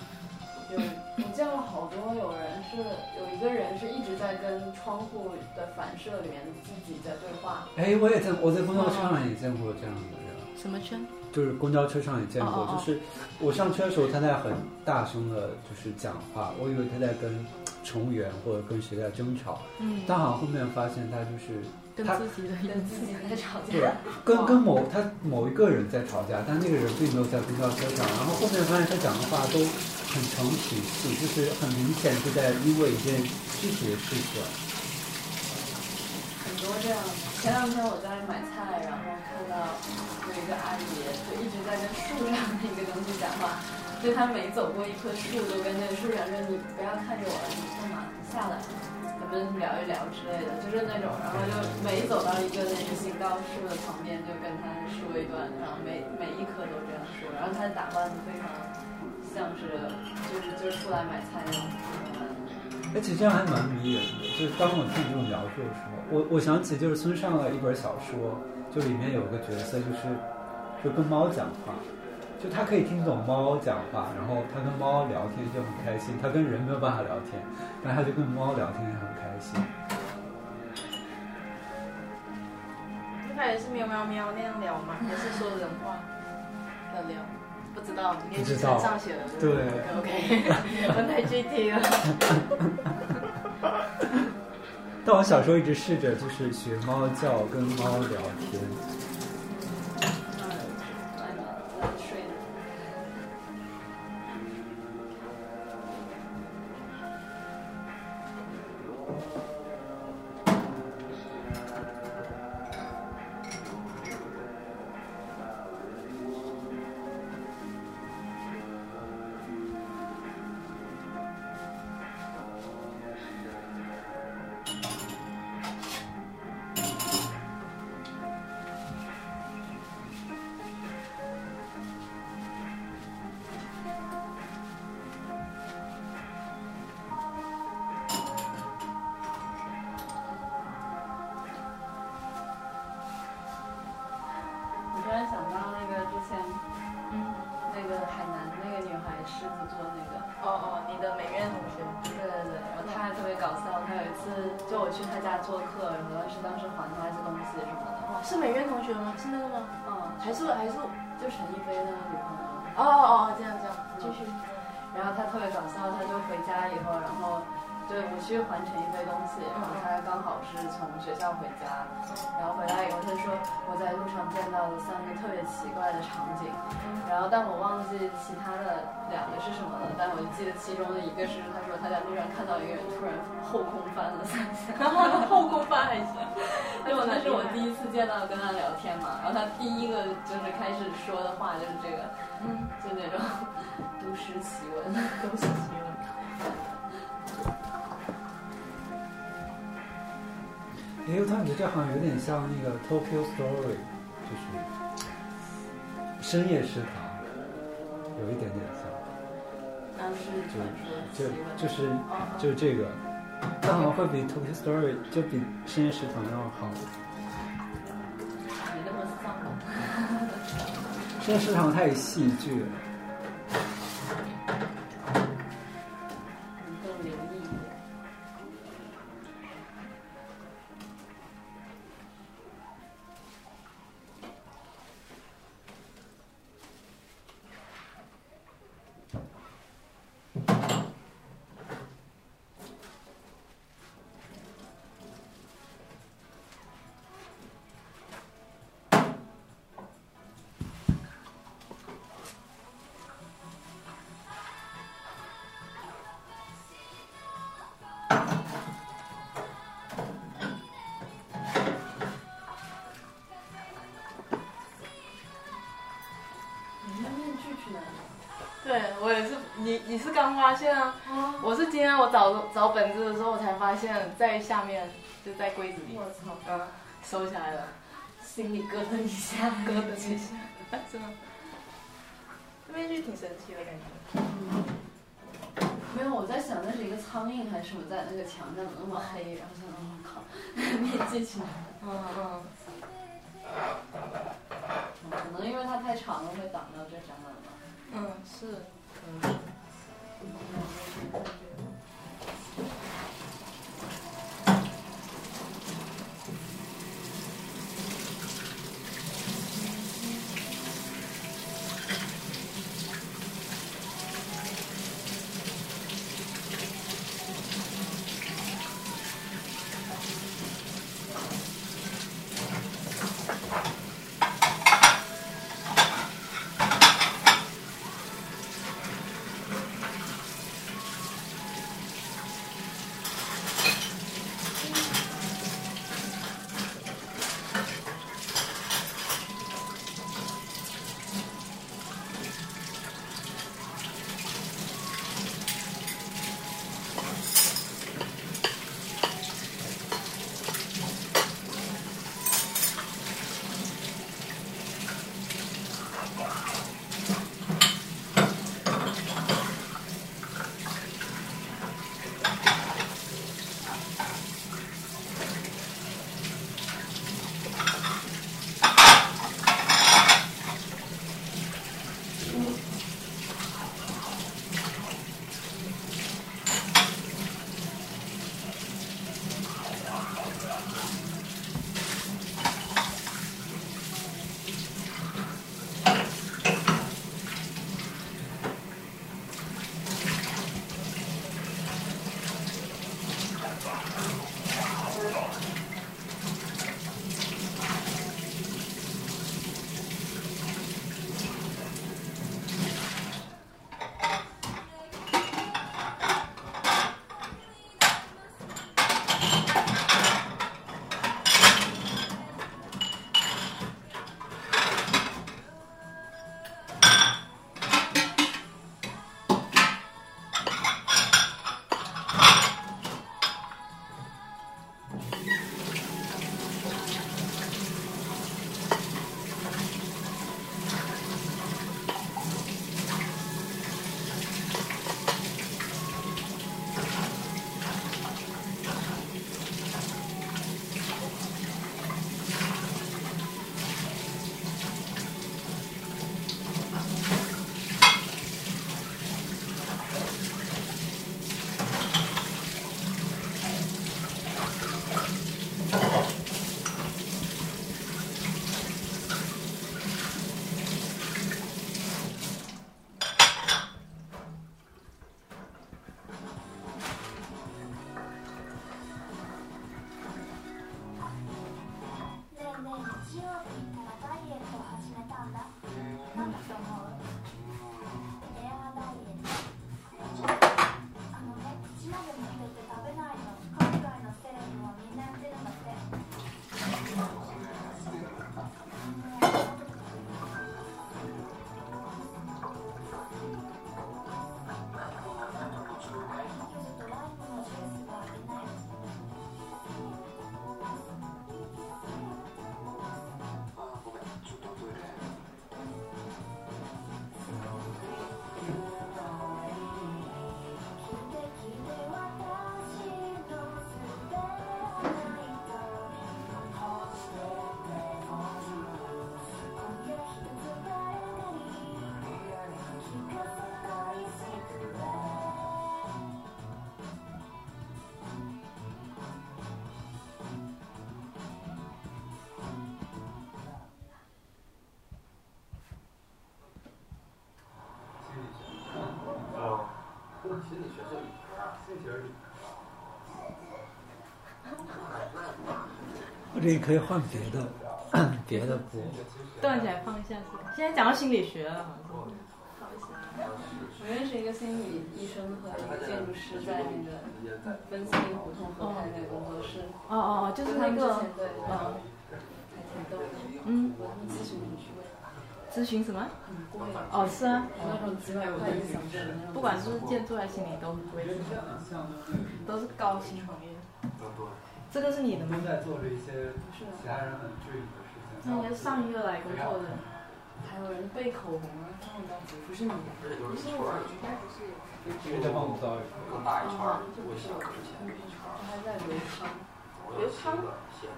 有我见过好多有人是有一个人是一直在跟窗户的反射里面自己在对话。哎，我也在我在公交车上也见过这样的人，什么圈？就是公交车上也见过，哦哦哦就是我上车的时候他在很大声的，就是讲话，我以为他在跟乘务员或者跟谁在争吵，嗯，但好像后面发现他就是他跟自己的跟自己在吵对架，，跟跟某他某一个人在吵架，但那个人并没有在公交车上。然后后面发现他讲的话都很成体系，就是很明显是在因为一件具体的事情。很多这样的。前两天我在买菜，然后看到有一个阿姨，就一直在跟树上的一个东西讲话，就她每走过一棵树，都跟那个树上说：“你不要看着我了，你干嘛？你下来，咱们聊一聊之类的。”就是那种，然后就每走到一个那个行道树的旁边，就跟他说一段，然后每每一棵都这样说，然后他打扮的非常像是就是就是出来买菜那种打扮。而且这样还蛮迷人的。就是当我听你这种描述的时候，我我想起就是村上的一本小说，就里面有个角色就是就跟猫讲话。就他可以听懂猫讲话，然后他跟猫聊天就很开心。他跟人没有办法聊天，但他就跟猫聊天也很开心。他也是喵喵喵那样聊吗？还是说人话的聊？不知道，练习册上写的。对，OK，我太具体了。但我小时候一直试着就是学猫叫，跟猫聊天。还是？就陈逸飞的女朋友。哦哦哦，这样这样，继续。然后他特别搞笑，他就回家以后，然后对我去还陈一飞东西，然后他刚好是从学校回家，然后回来以后他说我在路上见到了三个特别奇怪的场景，然后但我忘记其他的两个是什么了，但我就记得其中的一个是他说他在路上看到一个人突然后空翻了三下，后空翻还行。因为那是我第一次见到跟他聊天嘛，然后他第一个就是开始说的话就是这个，嗯，就那种 都市奇闻。都市奇闻。哎，我觉得这好像有点像那个 Tokyo Story，就是深夜食堂，有一点点像，那是就就。就是就是这个，它好像会比 Tokyo Story 就比深夜食堂要好。没那么丧，深夜食堂太戏剧了。是，你你是刚发现啊？我是今天我找找本子的时候，我才发现，在下面就在柜子里，我操，嗯，收起来了，心里咯噔一下，咯噔一下，真的。这面具挺神奇的感觉。没有，我在想那是一个苍蝇还是什么在那个墙上怎么那么黑，然后想，我、靠，面具去哪里？嗯嗯。嗯可能因为它太长了会挡到这展览吧。嗯，是，嗯。Thank you. 或者也可以换别的别的播。断起来放一下是。现在讲到心理学了，好。我认识一个心理医生和一个建筑师在那个分析胡同合开那个工作室，哦哦哦，就是那个对，嗯还挺逗的。嗯，我他们咨询很贵，咨询什么？很贵。哦，是啊，有那种几百块一个小时那种。不管是建筑还是心理都很贵，都是高薪行业。这个是你的吗都？在做着一些其他人很注意的事情。那应该是上一个来工作的。还有人背口红啊，这种东西不是你的，而且就是一圈儿一圈儿，这个在放不到。更大一圈儿，不小之前那一圈儿。还在刘康。刘康的线。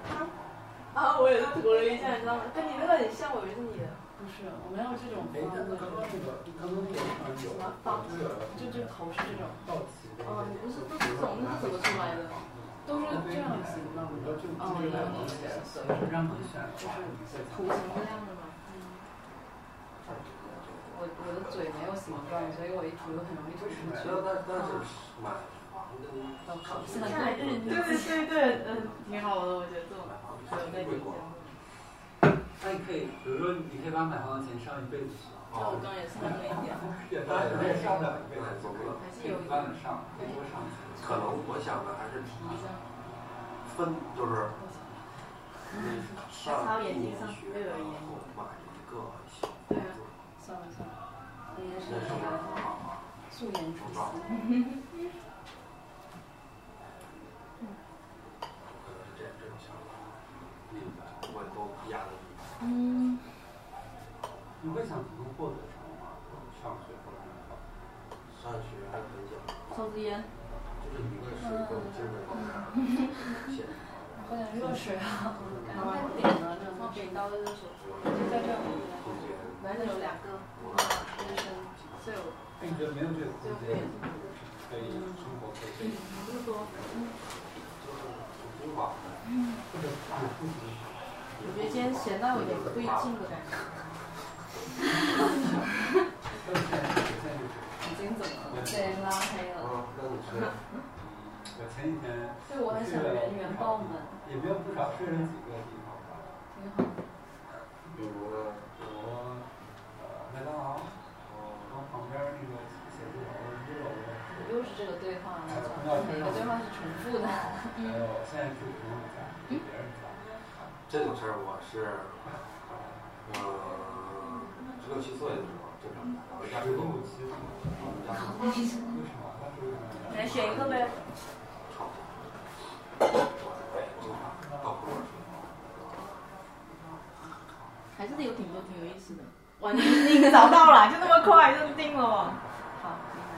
啊，我也是涂了一下，你知道吗？跟你那个很像，我以为是你的。不是，我没有这种方的。刚刚那个，刚刚那个什么方？就这头是这种。到齐的。哦，你不是都是这种，那是怎么出来的？都是这样子。哦，有你的，让你选，就是图形这样的嘛。我我的嘴没有形状，所以我一涂很容易涂出去。但但是买房跟要考试看日对对对对，嗯，挺好的，我觉得这种有那种。那你可以，比如说，你可以把买房的钱上一辈子去。那我刚也是那么一点。也对，也上了一辈子，还是有上，多上。可能我想的还是分，就是你上一年学，然后买一个小对啊，算了算了，应该是那个素颜出席。可能是这这种想法，明白？我都压的。嗯。你会想主动获得什么吗？上学或者上学还很想。抽支烟。就是一个是更精神方面现喝点热水啊，然后点了这种给刀的热水，就在这儿。来这有两个，医生，就有。哎，你觉得没有这个空间，可以生活可以？不是说，嗯。我觉得今天闲到有点不对劲的感觉。已经怎么了？被拉黑了。我前几天。对，我很想人员爆满。也没有不少，睡了几个地方吧。挺好。比如呢？比如呃麦当劳，然后旁边那个写字楼一楼的。又是这个对话，每个对话是重复的。还有 现在住朋友家，住别人家。这种事儿我是，呃，十六七岁的时候经常干，我家住六七岁，我们家住。为什么？来选一个呗。吵架。我也经常到处玩。还是有挺多挺有意思的。哇，你你找到了，就那么快就定了。好，厉害。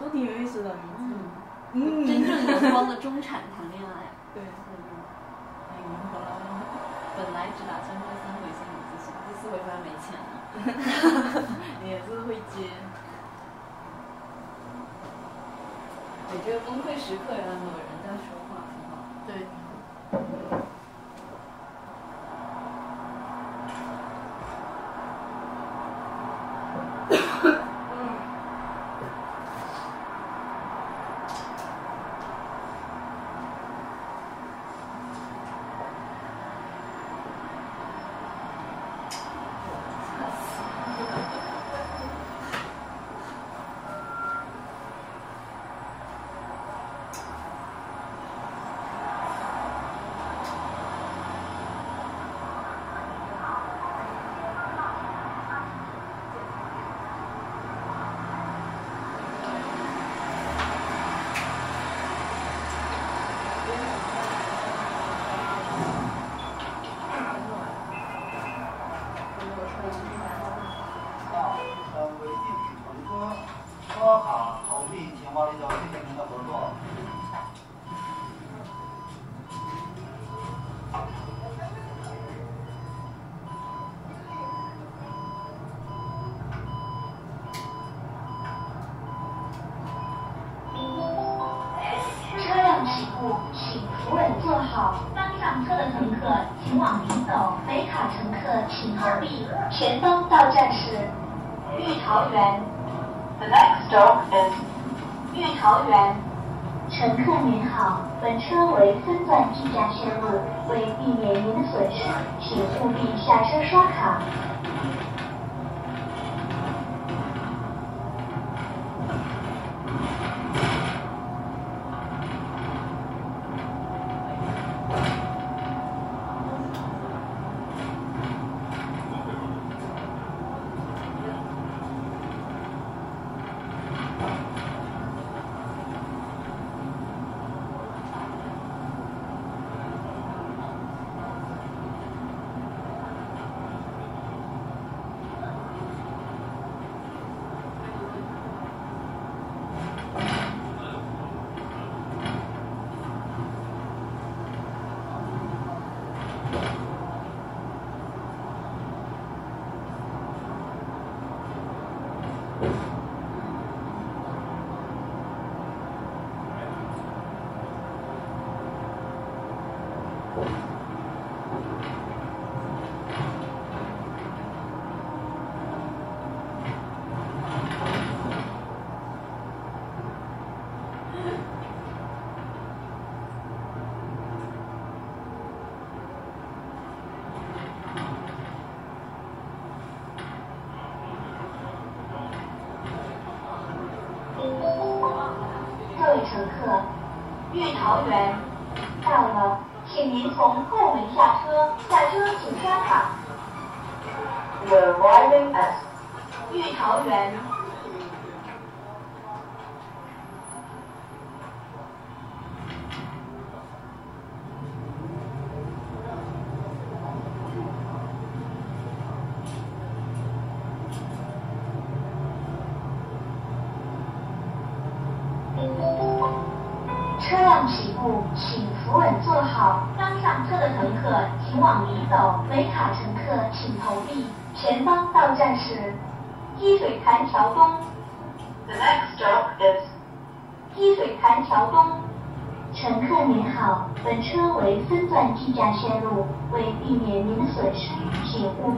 都挺有意思的名字。嗯，真正阳光的中产谈恋爱。对。哎，你回来了。本来只打算周三回心理咨询，第四回发现没钱了。你也是会接。你这个崩溃时刻让有人在说话，很好。对。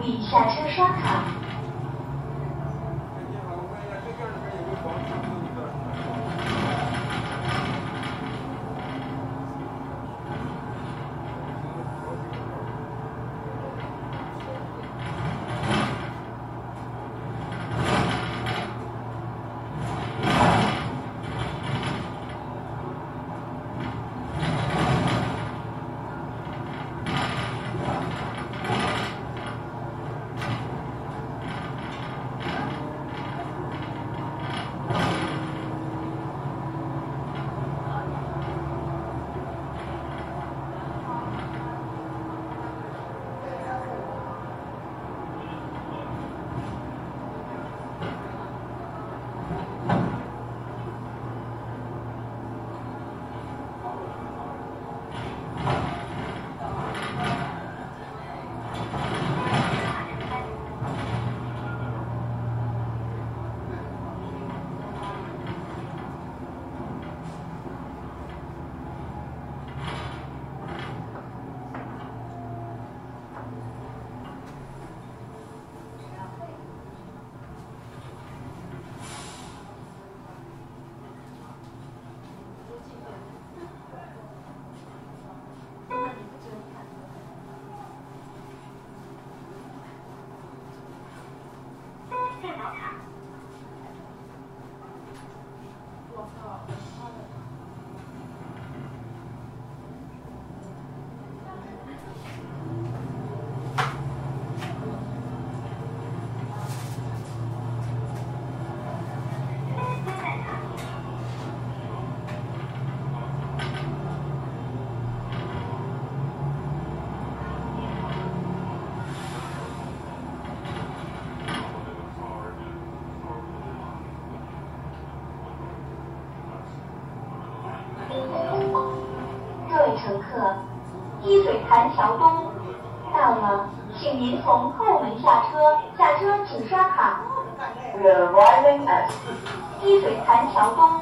已下车刷卡南桥东到了请您从后门下车下车请刷卡。Revivingus 积水潭桥东。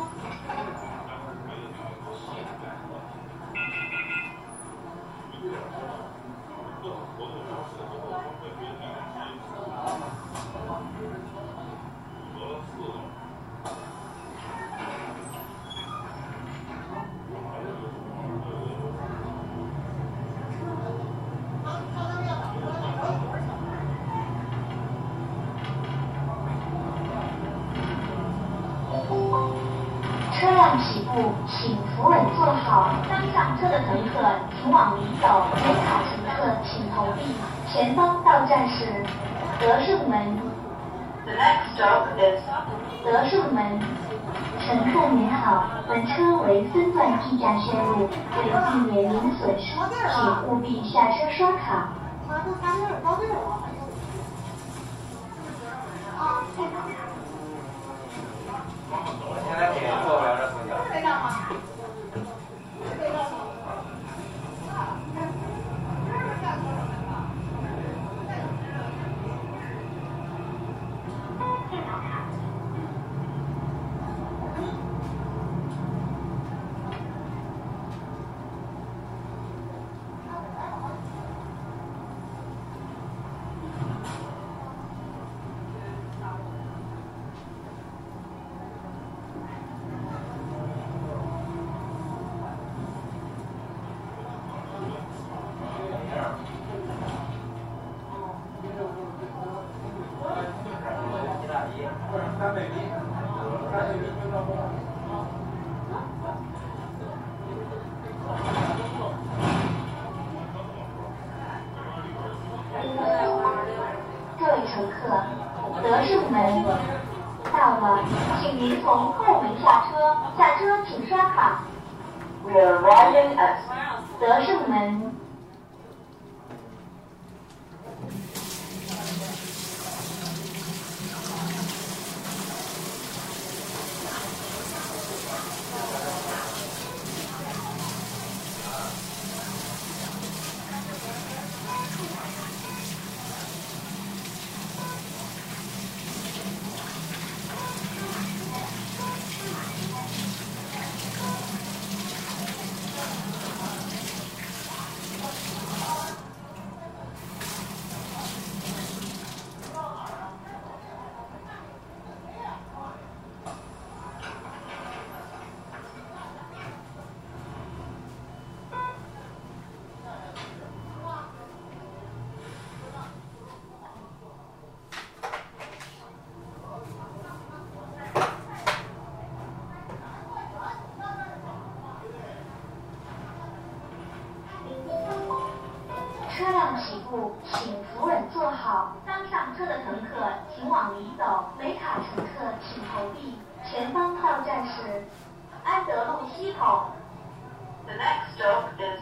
The next stop is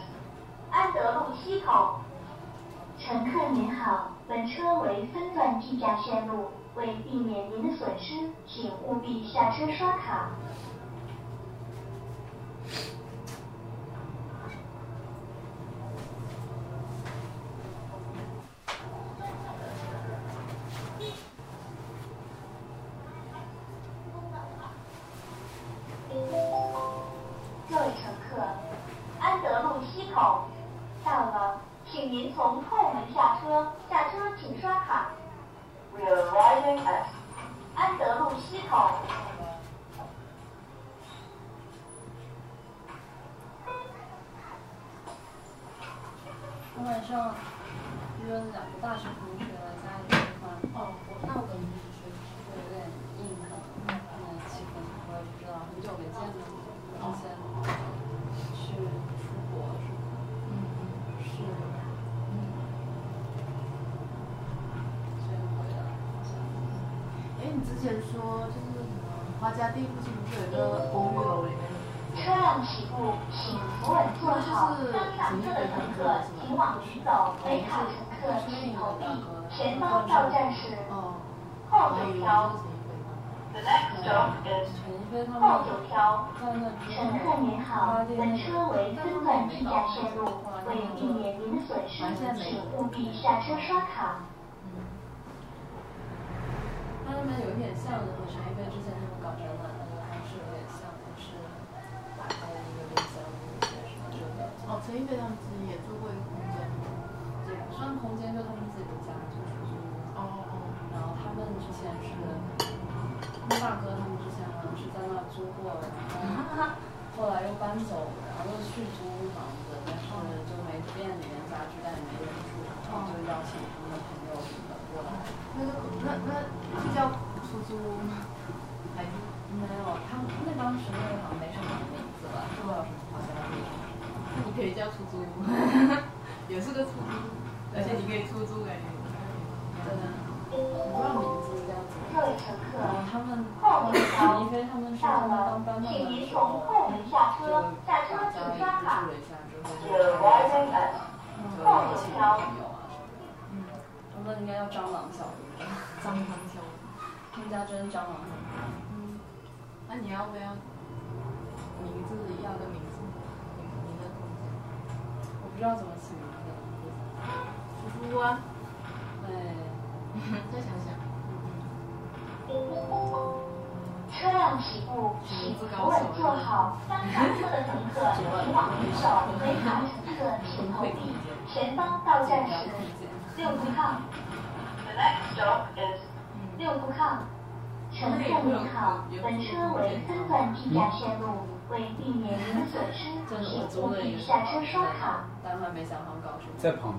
安德路西口。乘客您好，本车为分段计价线路，为避免您的损失，请务必下车刷卡。请务必下车刷卡。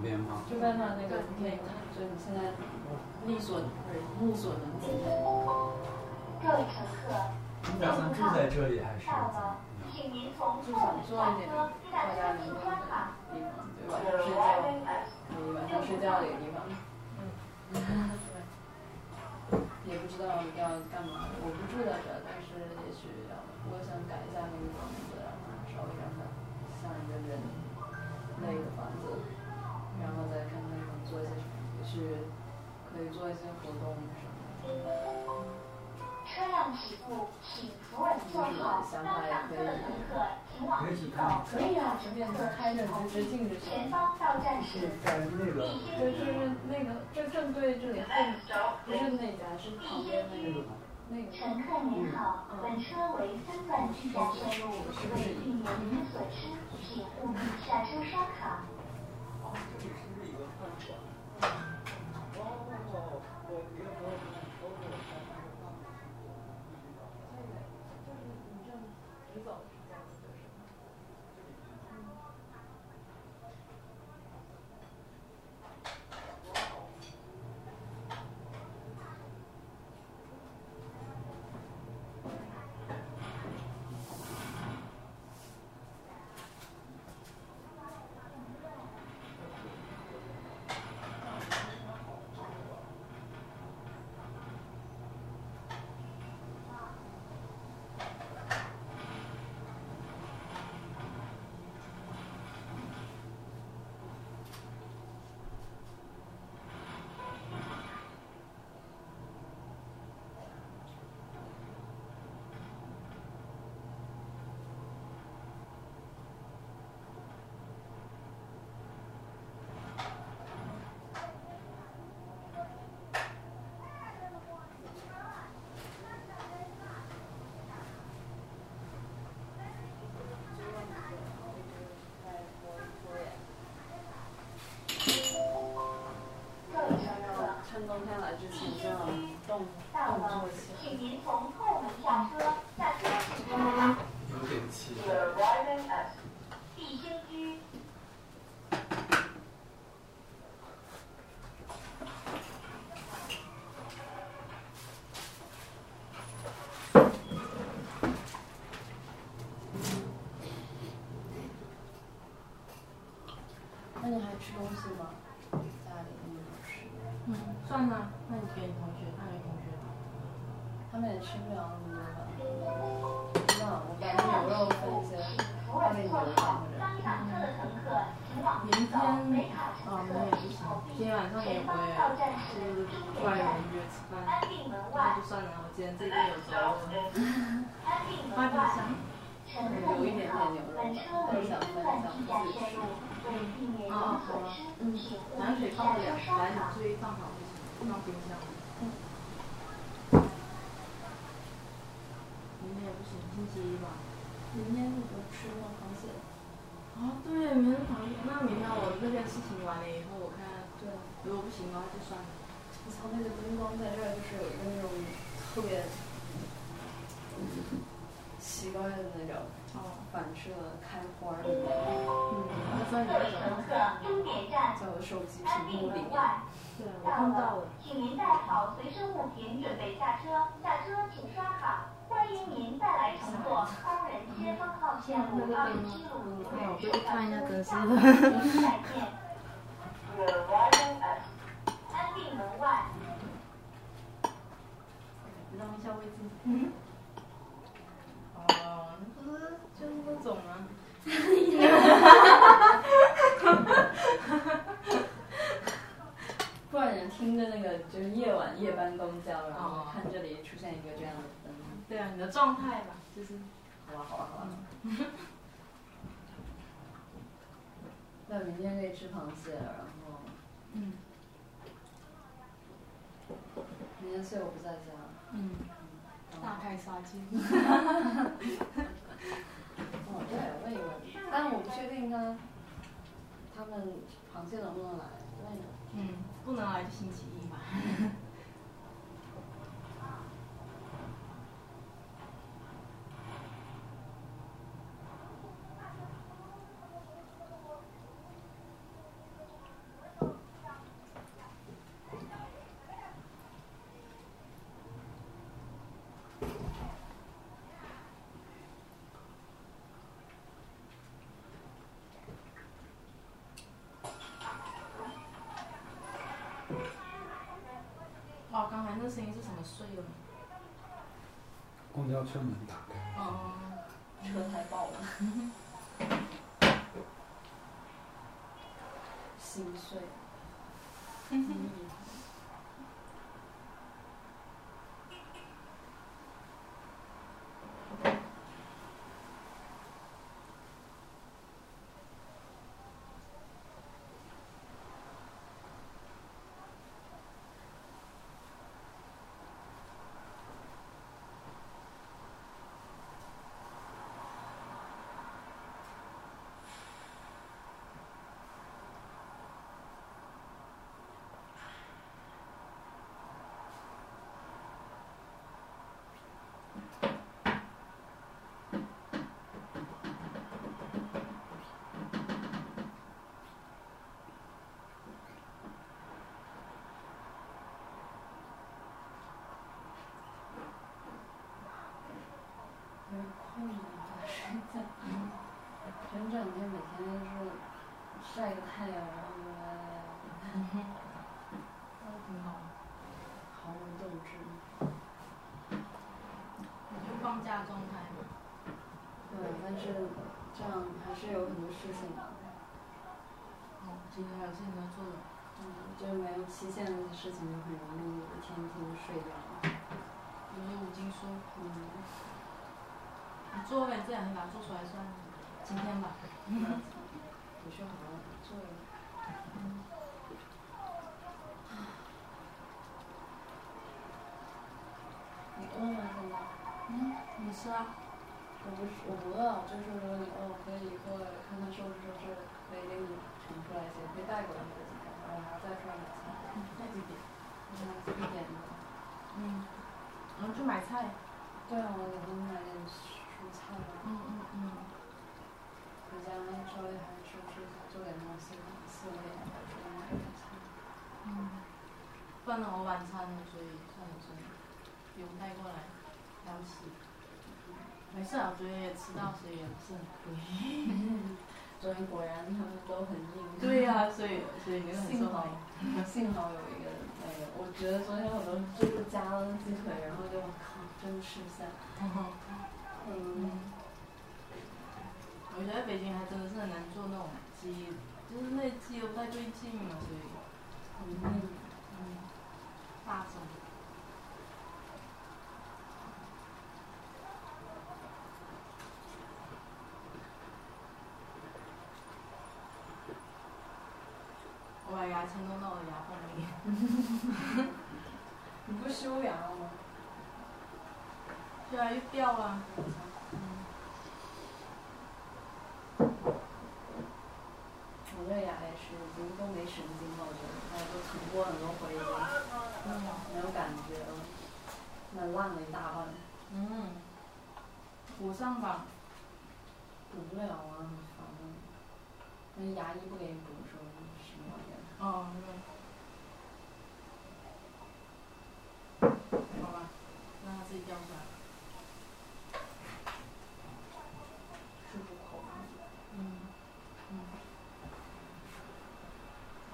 旁边吗？就在那那个，你可以看，就你现在力所不是目所能及的。各位乘客，你打算住在这里还是？到了，请您从就后想门做一下点车，大下家车能请够刷卡。的地方，对，晚上睡觉，可以晚上睡觉的一个地方。嗯，对，也不知道要干嘛。我不住在这，但是也许要，我想改一下那个房子，让它稍微让它像一个人类的房子，些什么，也许可以做一些活动什么的。车辆起步，请扶稳坐好。刚上车客，请往一走。可以啊，随便开着直直进就行前。方到站时，在那个对，就是那个，就正对这里后，不是那家，是旁边那个那个。乘客您好，本车为三段计价线路，为避免您损失，请务必下车刷卡。各位乘客，趁冬天来之前就要动动作，起来。请您从后门下车，下车请刷卡。有点气。那你还吃东西吗？家里那你给你同学，那给同学吧。他们也吃不了那么多吧？那我把牛肉分一些，扶放给牛肉好或。者。刚上车的乘客，请往明天啊，客没有不行。今天晚上也前会就是外人约吃饭，那就，算了，我今天这边有着落。安定门花冰外。箱，乘客您好，本车为分段计价线路，为避免您损失，请务南必水放不了，下车刷来你。注意放好放冰箱。明天也不行，星期一吧。明天你不吃那螃蟹？啊，对，明天螃蟹，那明天我这边事情完了以后，我看对啊，如果不行的话就算了。我操，那个灯光在这儿就是有一个那种特别奇怪的那种哦，反射开花的那种，嗯，那算各位乘。客，终点站在我的手机屏幕里。到看到了。请您带好随身物品，准备下车。下车请刷卡，欢迎您再来乘坐工人先锋号线五二七路好，我就去看一下真实的。再见。安定门外。让一下位置。嗯。哦，那不是就是那种啊。不然人听着那个就是夜晚夜班公交，然后哦看这里出现一个这样的灯，对啊，你的状态吧，就是。好吧好吧好吧。那明天可以吃螃蟹，然后嗯明天睡我不在家。嗯，大开杀戒。哦，对，问一问，但我不确定他他们螃蟹能不能来，问一问。嗯，不能来就星期一吧。哇，刚才那声音是什么碎了？公交车门打开。哦，车胎爆了，心碎。有点困了，睡觉。前两天每天都是晒个太阳，然后就来来来，那挺好。毫无斗志。你就放假状态嘛。对，但是这样还是有很多事情的。哦，今天还有事情要做的。嗯，就是没有期限的事情就很容易一天一天就睡掉了。有些五经书，嗯，你做呗，这两天把它做出来算了。今天吧。回去好好做一个。你饿吗？现在？嗯，你吃啊？我不是我不饿，就是饿，我可以过来看看收拾收拾，可以给你盛出来一些，可以带过来或者怎么样，然后还要再出来买菜。带几点？我想自己点的。嗯。然后去买菜。对啊，我给他们买点蔬菜啊。嗯嗯嗯。回家稍微还收拾一下，做点东西，四五点再出来买点菜。嗯。不然呢，我晚餐了，所以算了算了，不用带过来，还要洗。没事啊，昨天也吃到，所以也不是很亏。昨天果然他们都很硬。对呀、所以所以没有很幸好受欢迎。幸好有一个那个，我觉得昨天我都就是加了鸡腿，然后就靠，真吃不下。嗯，我觉得北京还真的是很难做那种鸡，就是那鸡又不太对劲嘛，所以很硬。嗯，大种。我把牙签弄到我的牙缝里。你不修牙了吗？对啊，又掉了。我这牙也是，已经都没神经了，我觉得，还有都疼过很多回已经，没有感觉了，那烂了一大半。嗯。补上吧。补不了啊，很烦的。那牙医不给你补，说什么玩意儿？哦，那个。好吧，让它自己掉出来。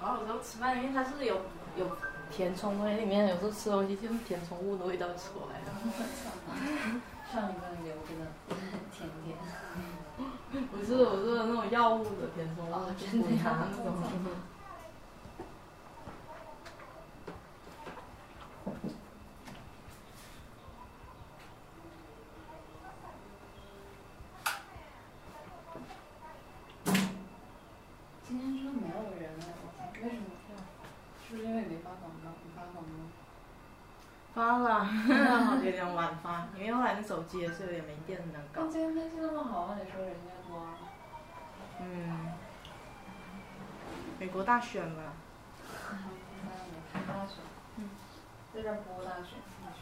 然后有时候吃饭，因为它是有有填充东西，里面有时候吃东西就是填充物的味道出来了。上一个留着的甜点，不是，我是那种药物的填充物，哦真的呀那种。今天真的没有人哎，我操，为什么这样？是不是因为没发广告？你发广告？发了，我有点晚发，因为后来那手机也是有点没电能搞。那。今天天气那么好啊，你说人家多啊？嗯，美国大选嘛，没看大选，嗯，在这儿播大选，你去。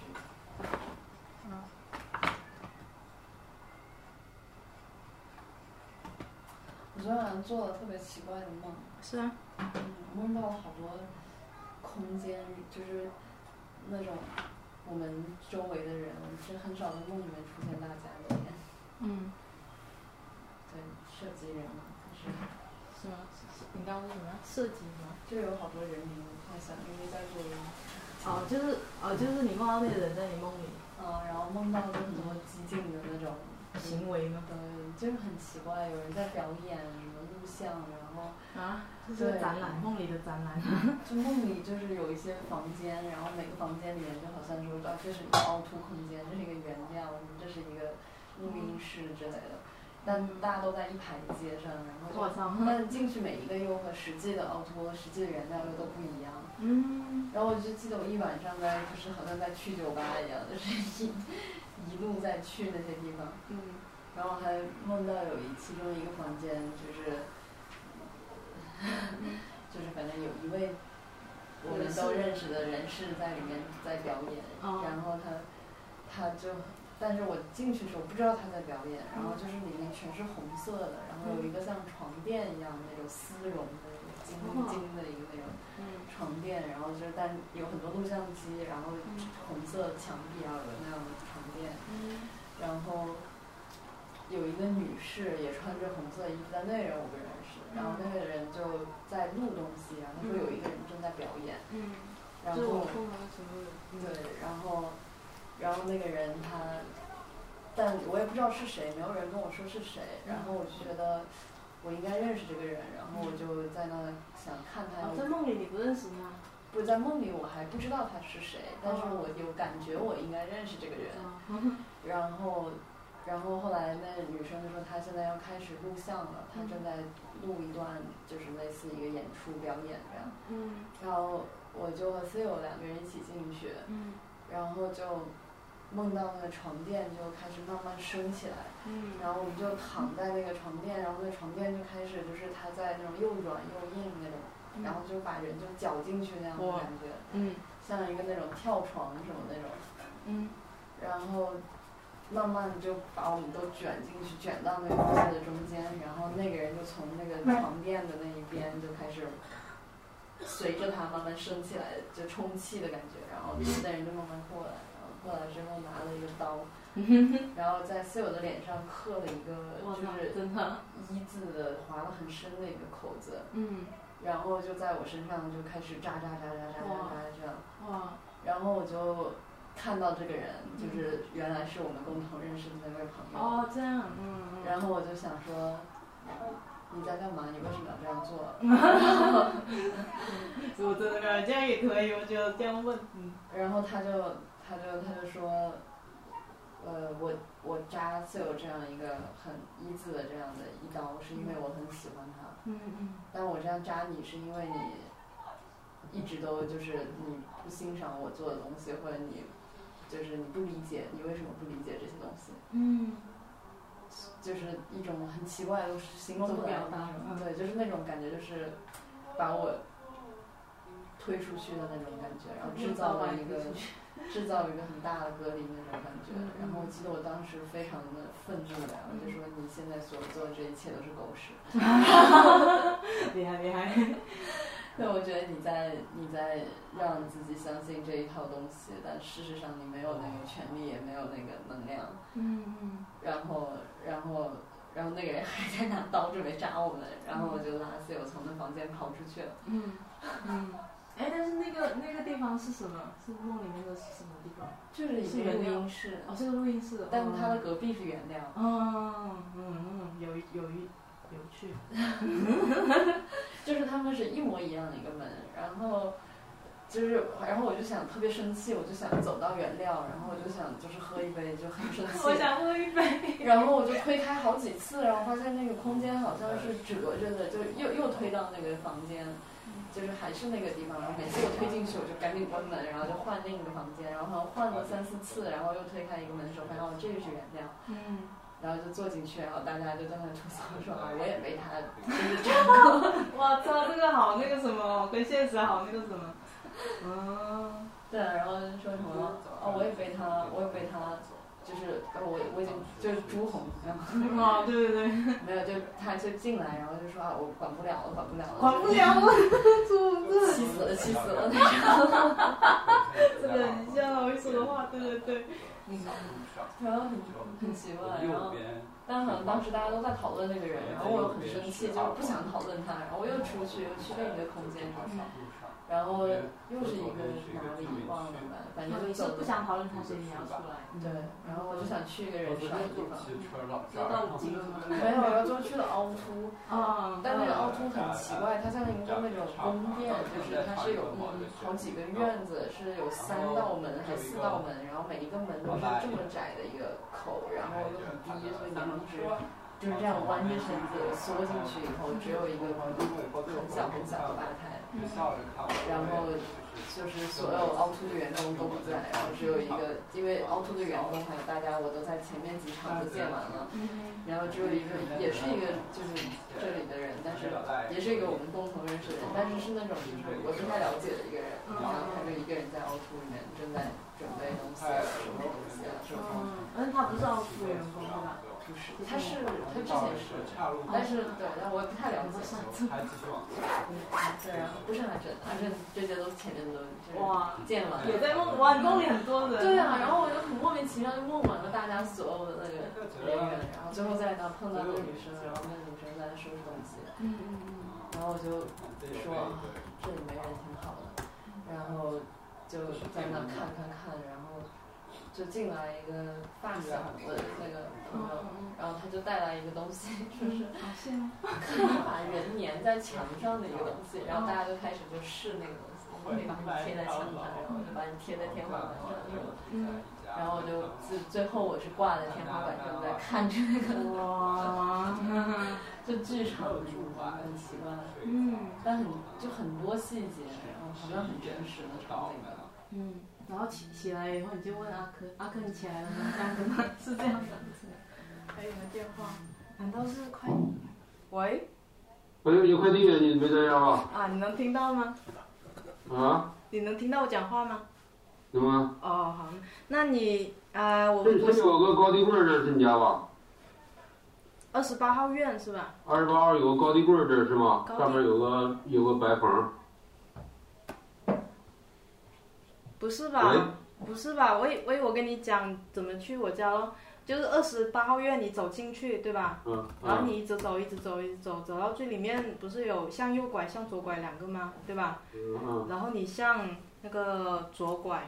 我昨天晚上做了特别奇怪的梦，是啊，嗯，梦到了好多空间，就是那种我们周围的人，我是很少在梦里面出现大家的脸，嗯，对，涉及人嘛，就是是吗？你刚刚说什么？涉及吗？就有好多人名我不太想，因为在做音。哦，就是哦，就是你梦到那个人在你梦里嗯，然后梦到就很多激进的那种行为吗？对，就是很奇怪，有人在表演什么录像，然后啊，就是个展览，梦里的展览。就梦里就是有一些房间，然后每个房间里面就好像说啊，这是一个凹凸空间，这是一个原料，这是一个录音室之类的。但大家都在一排街上，然后！但进去每一个又和实际的凹凸、实际的原料又都不一样。嗯，然后我就记得我一晚上在，就是好像在去酒吧一样，就是一一路在去那些地方。嗯。然后还梦到有一其中一个房间，就是，就是反正有一位我们都认识的人士在里面在表演，哦然后他他就，但是我进去的时候不知道他在表演，然后就是里面全是红色的，然后有一个像床垫一样的那种丝绒的金金的一个那种。嗯床垫，然后就是但有很多录像机，然后红色墙壁啊有那样的嗯。然后有一个女士也穿着红色衣服，但那个人我不认识，然后那个人就在录东西，然后他说有一个人正在表演，嗯，然后对，然后然后那个人他，但我也不知道是谁，没有人跟我说是谁，然后我就觉得。我应该认识这个人，然后我就在那想看他哦，在梦里你不认识他。不在梦里，我还不知道他是谁，但是我有感觉我应该认识这个人。然后，然后后来那女生就说她现在要开始录像了，她正在录一段就是类似一个演出表演这样。嗯然后我就和 Theo 两个人一起进去，嗯然后就梦到那个床垫就开始慢慢升起来，嗯然后我们就躺在那个床垫，然后那床垫就开始就是它在那种又软又硬那种，然后就把人就绞进去那样的感觉。嗯像一个那种跳床什么那种，嗯然后慢慢就把我们都卷进去，卷到那个屋子的中间，然后那个人就从那个床垫的那一边就开始随着他慢慢升起来，就充气的感觉，然后那人就慢慢过来，然后过来之后拿了一个刀，然后在室友的脸上刻了一个，就是真的，一字的划了很深的一个口子，嗯然后就在我身上就开始扎扎扎扎扎扎扎这样。哇，然后我就看到这个人，就是原来是我们共同认识的那位朋友。哦这样，嗯嗯，然后我就想说，你在干嘛？你为什么要这样做？我真的这样也可以，我觉得这样问，嗯然后他就他就他就说，呃，我我扎就有这样一个很一字的这样的一刀，是因为我很喜欢他。嗯嗯。但我这样扎你是因为你一直都就是你不欣赏我做的东西，或者你就是你不理解你为什么不理解这些东西。嗯。就是一种很奇怪的星座的表达嗯对，就是那种感觉，就是把我推出去的那种感觉，然后制造了一个制造一个很大的隔离那种感觉。嗯然后我记得我当时非常的愤怒的，我就说你现在所做的这一切都是狗屎。厉 害厉害，对，我觉得你在你在让自己相信这一套东西，但事实上你没有那个权利，也没有那个能量。嗯嗯然后，然后，然后那个人还在拿刀准备扎我们，然后我就拉室友从那房间跑出去了。嗯嗯，哎，但是那个那个地方是什么？是梦里面的是什么地方？就是一个录音室，哦，是个录音室，但是它的隔壁是原料。嗯嗯嗯，有有一有趣。就是他们是一模一样的一个门，然后就是，然后我就想特别生气，我就想走到原料，然后我就想就是喝一杯，就很生 气。我想喝一杯。然后我就推开好几次，然后发现那个空间好像是折着的，就又又推到那个房间，就是还是那个地方。然后每次我推进去，我就赶紧关门，然后就换另一个房间，然后换了三四次，然后又推开一个门的时候，发现哦这个是原料。嗯。然后就坐进去，然后大家就在那吐槽说 啊，我也被他 就是这样。我操，这个好那个什么，跟现实好那个什么。嗯。对，然后说什么哦，我也被他，我也被他，就是我我已经就是朱红，然后。啊，对对对。没有，就他就进来，然后就说啊，我管不了了，管不了了。管不了了，朱这。气死了，气死了那种。这个很像我会说的话，对对对。嗯。然后很很奇怪，然后，但好像当时大家都在讨论那个人，然后我又很生气，就不想讨论他，然后我又出去，又去另一个空间找他，然后又是一个哪里忘了吧，反正就是。不想讨论他，所以你要出来。对，然后我就想去一个人少的地方。就到五金吗？没有，然后就去了凹凸。啊。但那个凹凸很奇怪，它像一个那种宫殿，就是它是有嗯好几个院子，是有三道门还是四道门，然后每一个门都是这么窄的一个口，然后又很低，所以你一直就是这样弯着身子缩进去以后，只有一个很小很小的吧台，然后就是所有凹凸的员工都不在，然后只有一个，因为凹凸的员工还有大家我都在前面几场都见完了，然后只有一个也是一个就是这里的人，但是也是一个我们共同认识的人，但是是那种就是我不太了解的一个人，然后他就一个人在凹凸里面正在准备东西啊，什么东西啊，什么。嗯，但是他不是凹凸员工对吧？不是，他是他之前是，但是对，但我也不太了解。对，然不是阿珍，阿珍这些都前面都哇见了。也在梦哇，梦里很多人。对啊，然后我就很莫名其妙就梦完了大家所有的那个人员，然后最后再到碰到那个女生，然后那个女生在收拾东西。嗯嗯嗯。然后我就说这里没人挺好的，然后就在那看看看，然后。就进来一个发小的那个朋友，然后他就带来一个东西，就是可以 把人粘在墙上的一个东西，然后大家就开始就试那个东西，我可以把你贴在墙上，然后就把你贴在天花板上？然后我就最最后我是挂在天花板上在看着那个，哇，就剧场很奇怪，嗯，但很就很多细节，然后好像很真实的场景，嗯。然后起起来以后，你就问阿珂，阿珂你起来了吗？这样的吗？是这样的。还有个电话，难道是快？喂。喂，有快递员，你没在家吧？啊，你能听到吗？啊？你能听到我讲话吗？能吗。哦，好，那你啊，我这这有个高低柜这是你家吧？二十八号院是吧？二十八号有个高低柜这是吗？上面有个有个白缝。不是吧？不是吧？我以我以我跟你讲怎么去我家咯，就是二十八号院，你走进去对吧？嗯。然后你一直走，一直走，一直走，走到最里面不是有向右拐、向左拐两个吗？对吧？嗯。然后你向那个左拐，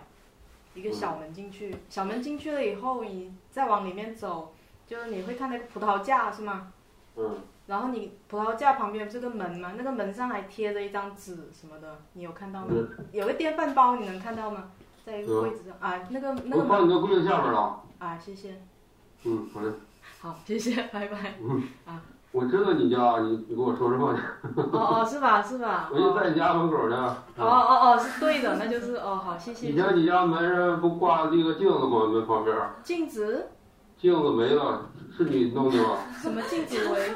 一个小门进去，小门进去了以后，你再往里面走，就是你会看那个葡萄架是吗？嗯。然后你葡萄架旁边不是个门吗？那个门上还贴着一张纸什么的，你有看到吗？有个电饭煲，你能看到吗？在一个柜子上啊，那个那个。我放你那柜子下面了。啊，谢谢。嗯，好嘞。好，谢谢，拜拜。嗯。啊。我知道你家，你你给我说实话去。哦哦，是吧是吧？我就在你家门口呢。哦哦哦，是对的，那就是哦好，谢谢。你家你家门上不挂那个镜子吗？门旁边。镜子。镜子没了，是你弄的吧？什么镜子为？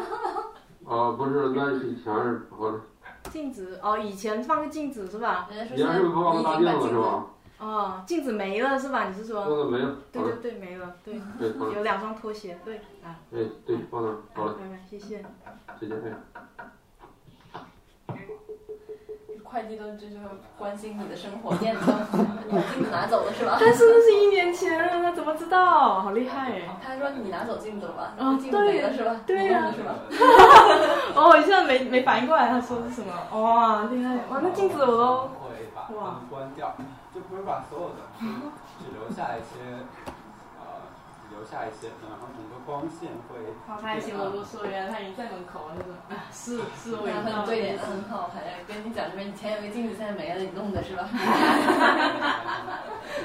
啊，不是，那是以前是好的。镜子哦，以前放个镜子是吧？以前是放个大镜子是吧？哦，镜子没了是吧？你是说？镜子没了。对对对，没了，对。对，有两双拖鞋，对啊。哎，对，放那，好了。拜拜，谢谢。再见，哎。快递都就是关心你的生活，验 证你把镜子拿走了是吧？但是那是一年前了，他怎么知道？好厉害哎！他说你拿走镜子了吧？哦镜子没了是吧？对呀是吧？哦，一下没没反应过来，他说是什么？哇，厉害！哇，那镜子我都会把它们关掉，就不是把所有的，只留下一些，留下一些，然后整个光线会好开心，我都说原来他已经在门口了，就是啊，是是我已经到对脸很好，还跟你讲说你前有个镜子现在没了，你弄的是吧？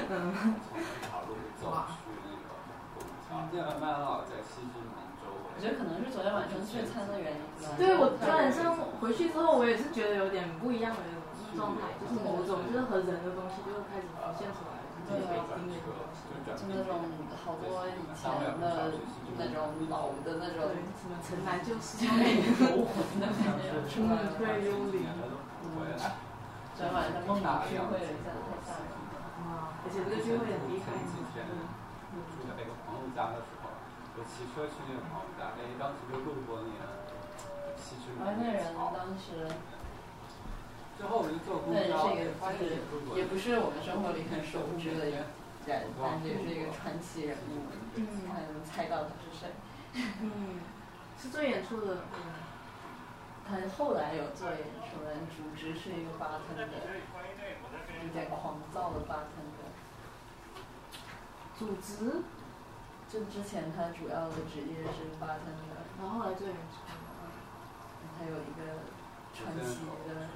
嗯，从一条路走去那个虹桥。现在麦当劳在西直门周围。我觉得可能是昨天晚上聚餐的原因吧。对我昨晚上回去之后，我也是觉得有点不一样的那种状态，就是某种就是和人的东西就开始浮现出来，就是北京的东西，就那种好多以前的那种老的那种，什么城南旧事，游魂的感觉出来了。对，幽灵，昨天晚上梦到聚会了一下，太吓人了。而且这个聚会很厉害，几天住在那个朋友家的时候，我骑车去那个朋友家，哎，当时就路过那个西直门而那人桥。当时，之后我就个，发就是现路过也不是我们生活里很熟知的人，但是也是一个传奇人物，嗯还能猜到他是谁。嗯，是做演出的，嗯。他后来有做演出的，主职是一个巴腾的，有点狂躁的巴腾的。组织，就之前他主要的职业是巴腾的，然后后来做演出，他有一个传奇的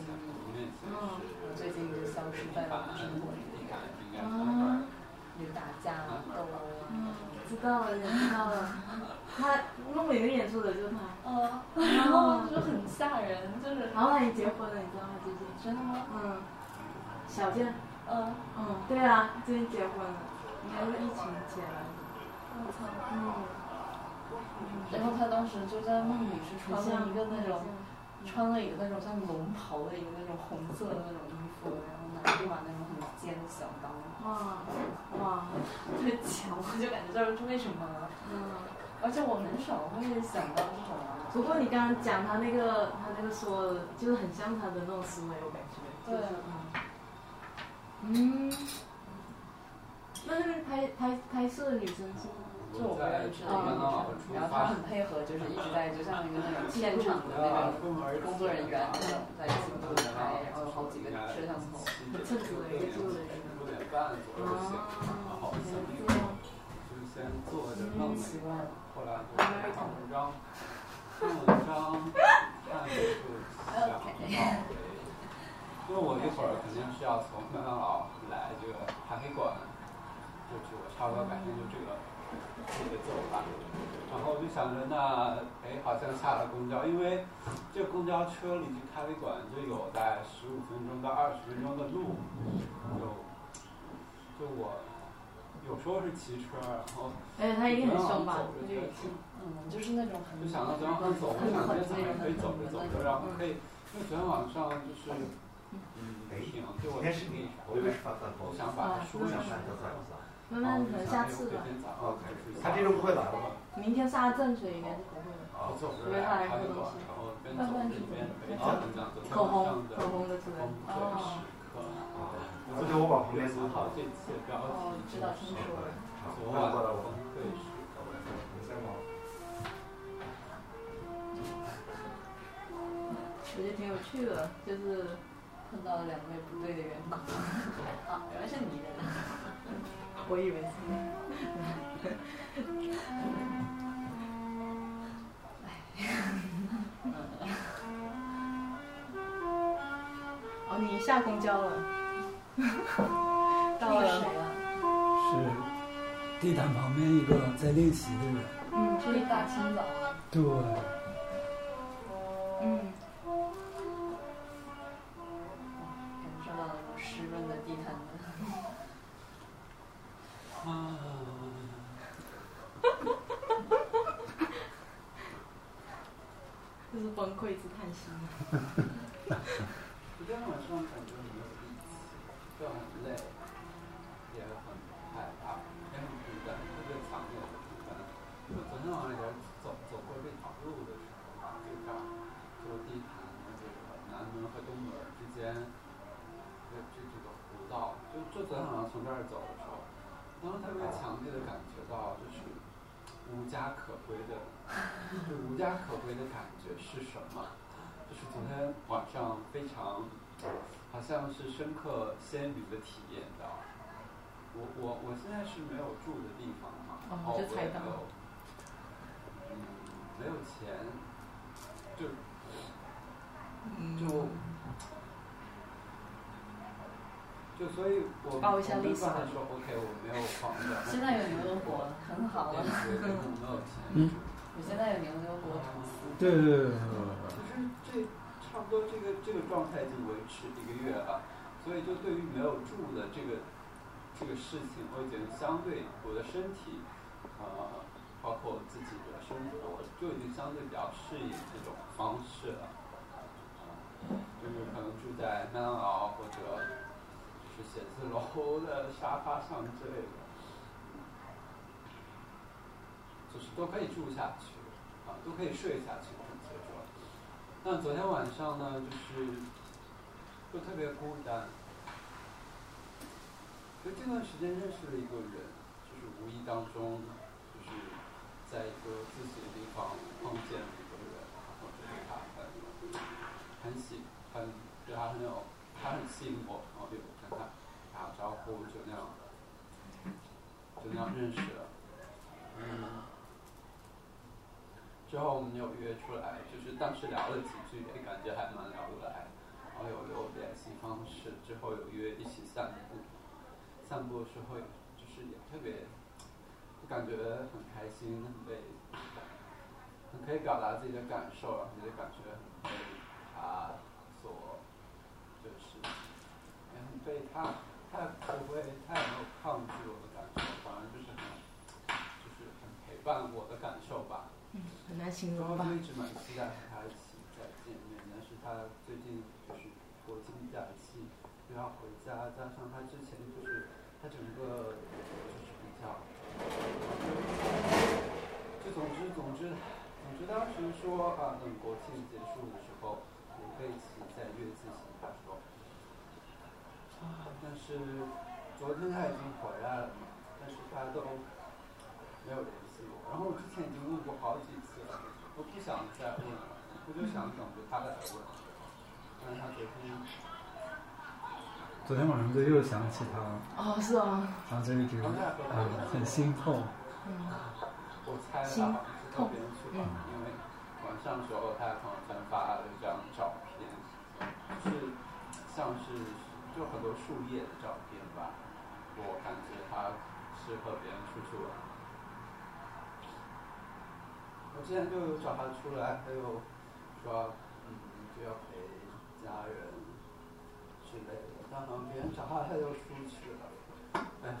经历，嗯，最近就消失在我们生活里的一个人，啊，有打架斗殴啊。嗯，知道了，知道了，他梦里面演出的就是他，嗯，然后就很吓人，就是然后他已经结婚了，你知道吗？最近，真的吗？嗯，小健，嗯，嗯，对啊，最近结婚了，应该是疫情前，我操。嗯，然后他当时就在梦里是穿了一个那种，嗯穿了一个那种像龙袍的一个那种红色的那种衣服，然后拿一把那种很尖的小刀，哇，哇，特别强，我就感觉这是为什么？嗯。而且我很少会想到这种。啊不过你刚刚讲他那个，他那个说的，就是很像他的那种思维，我感觉。对。嗯。那那边拍拍拍摄的女生是？就我们认识的一个，然后他很配合，就是一直在就像一个那种现场的那种工作人员那种在一起拍，然后有好几个摄像头。很称职的一个助理。六点半左右醒，然后就先做着弄那个，后来我看文章，看文章，看就想到，因为我一会儿肯定是要从麦当劳来这个咖啡馆，就是我差不多改天就这个这个走吧。然后我就想着那，哎，好像下了公交，因为这公交车离这咖啡馆就有在十五分钟到二十分钟的路，就就我有时候是骑车，然后哎，他一定很凶吧？嗯，就是那种很就想到昨天晚上走，我想今天早上可以走着走着，然后可以，因为昨天晚上就是嗯停对我挺厉害，我就想把它说一下。那那可能下次吧。他这周不会来了吧？明天是阿正，水应该是不会的。因为他来喝东西。慢慢吃。口红，口红的之类。哦。这就我把旁边走。好，这次标哦，知道听说了。昨晚过来我会是。我觉得挺有趣的，就是碰到了两位不对的员工。啊，原来是你人啊！我以为是。哦，你下公交了。到了。谁啊？是地毯旁边一个在练习的人。嗯，这一大清早啊。对。嗯。感受到那种湿润的地毯的。啊。就是崩溃之叹息。昨天晚上感觉没有力气，就很累，也很害怕，也很孤单，特别强烈的孤单。就昨天晚上也走走过这条路的时候，就这儿坐地毯。然后特别强烈的感觉到就是无家可归的，就无家可归的感觉是什么？就是昨天晚上非常好像是深刻鲜明的体验到。我我我现在是没有住的地方嘛，哦然后我就猜到也没有，嗯，没有钱，就就就所以我报一下说 OK，我没有房子，现在有牛油果，很好我没有钱。嗯我现在有牛油果吐司。对对对对对就是这差不多这个这个状态已经维持一个月了，所以就对于没有住的这个这个事情，我已经相对我的身体，呃，包括我自己的生活，就已经相对比较适应这种方式了。呃就是可能住在麦当劳或者是写字楼 的沙发上之类的，就是都可以住下去，啊，都可以睡下去，准确说。那昨天晚上呢，就是就特别孤单。就这段时间认识了一个人，就是无意当中，就是在一个自习的地方碰见了一个人，然后就对他很很喜很对他很有，他很吸引我，招呼，就那样就那样认识了。嗯。之后我们有约出来，就是当时聊了几句，也感觉还蛮聊得来，然后有留联系方式，之后有约一起散步，散步的时候就是也特别，就感觉很开心，很被，很可以表达自己的感受，然后也感觉很被他所，就是，也很被他，他不会，他也没有抗拒我的感受，反而就是很，就是很陪伴我的感受吧。嗯很难形容吧就？一直蛮期待和他一起再见面，但是他最近就是国庆假期又要回家，加上他之前就是他整个就是比较，就总之总之总之当时说啊，等国庆结束的时候，我们可以一起再约自习，他说，啊，但是昨天他已经回来了嘛，但是大家都没有联系我，然后我之前已经问过好几次了，我不想再问了，我就想等着他来问。但是他昨天，昨天晚上就又想起他了，哦，是啊，然后就一直嗯很心痛。嗯，我猜他心好像是特别去吧，因为晚上的时候他在朋友圈发了一张照片，就是像是就很多树叶的照片吧，我感觉他是和别人出去玩。我之前就有找他出来，还有说，嗯，就要陪家人之类的。但好像别人找他，他就出去了。哎呀，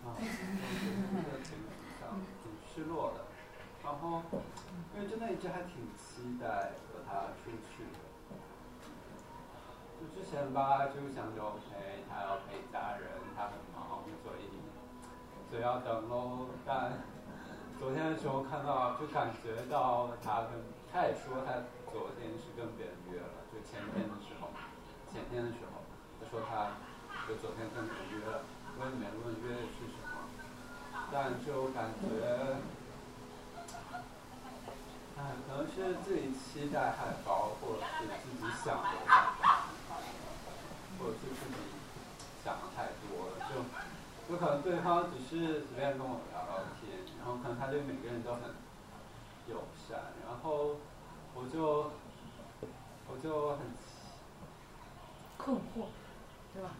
啊，我觉得挺想挺失落的。然后，因为真的一直还挺期待和他出去的。之前吧，就想着 OK，他要陪家人，他很忙，所以所以要等喽。但昨天的时候看到，就感觉到他跟他也说他昨天是跟别人约了，就前天的时候，前天的时候，他说他就昨天跟别人约了，我也没问约的是什么，但就感觉，哎，可能是自己期待太高，或者是自己想的太高，或者是自己想的太多了，就。有可能对方只是随便跟我聊聊天，然后可能他对每个人都很友善，然后我就我就很困惑，对吧？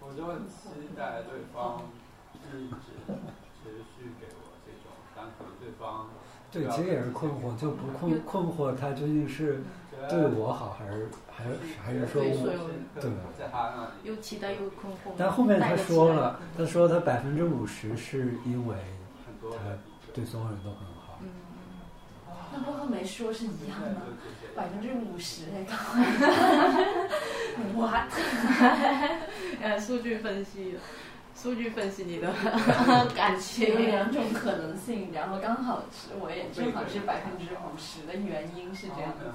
我就很期待对方一直持续给我这种，但可能对方对，其实也是困惑，就不困困惑他究竟是对我好，还是还是还是说我对。在他又期待又困惑。但后面他说了，他说他百分之五十是因为他对所有人都很好。嗯，那不和没说是一样的，百分之五十哎，哇，呃，数据分析，数据分析你的 感情。有两种可能性，然后刚好是我也正好是百分之五十的原因是这样的。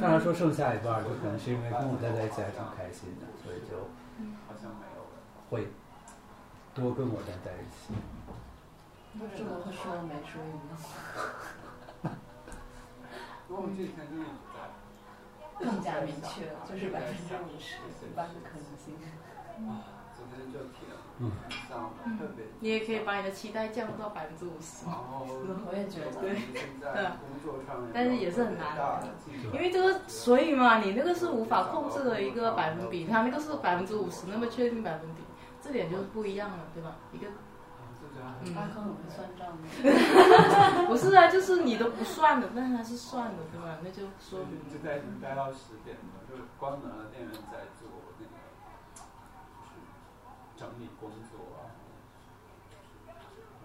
当然说剩下一半儿就可能是因为跟我待在一起还挺开心的，所以就好像没有了。会多跟我待在一起。这个会说没说一样，我这几天真的一直在更加明确了，就是百分之五十一半的可能性。啊，昨天就挺嗯。想特别，你也可以把你的期待降到百分之五十，我也觉得对。但是也是很难的。因为这个，所以嘛，你那个是无法控制的一个百分比，他那个是百分之五十，那么确定百分比，这点就是不一样了，对吧？一个嗯阿康很会算账的，不是啊，就是你都不算的，但是他是算的，对吧？那就说明就在待到十点的，就是关门了，店员在整理工作啊，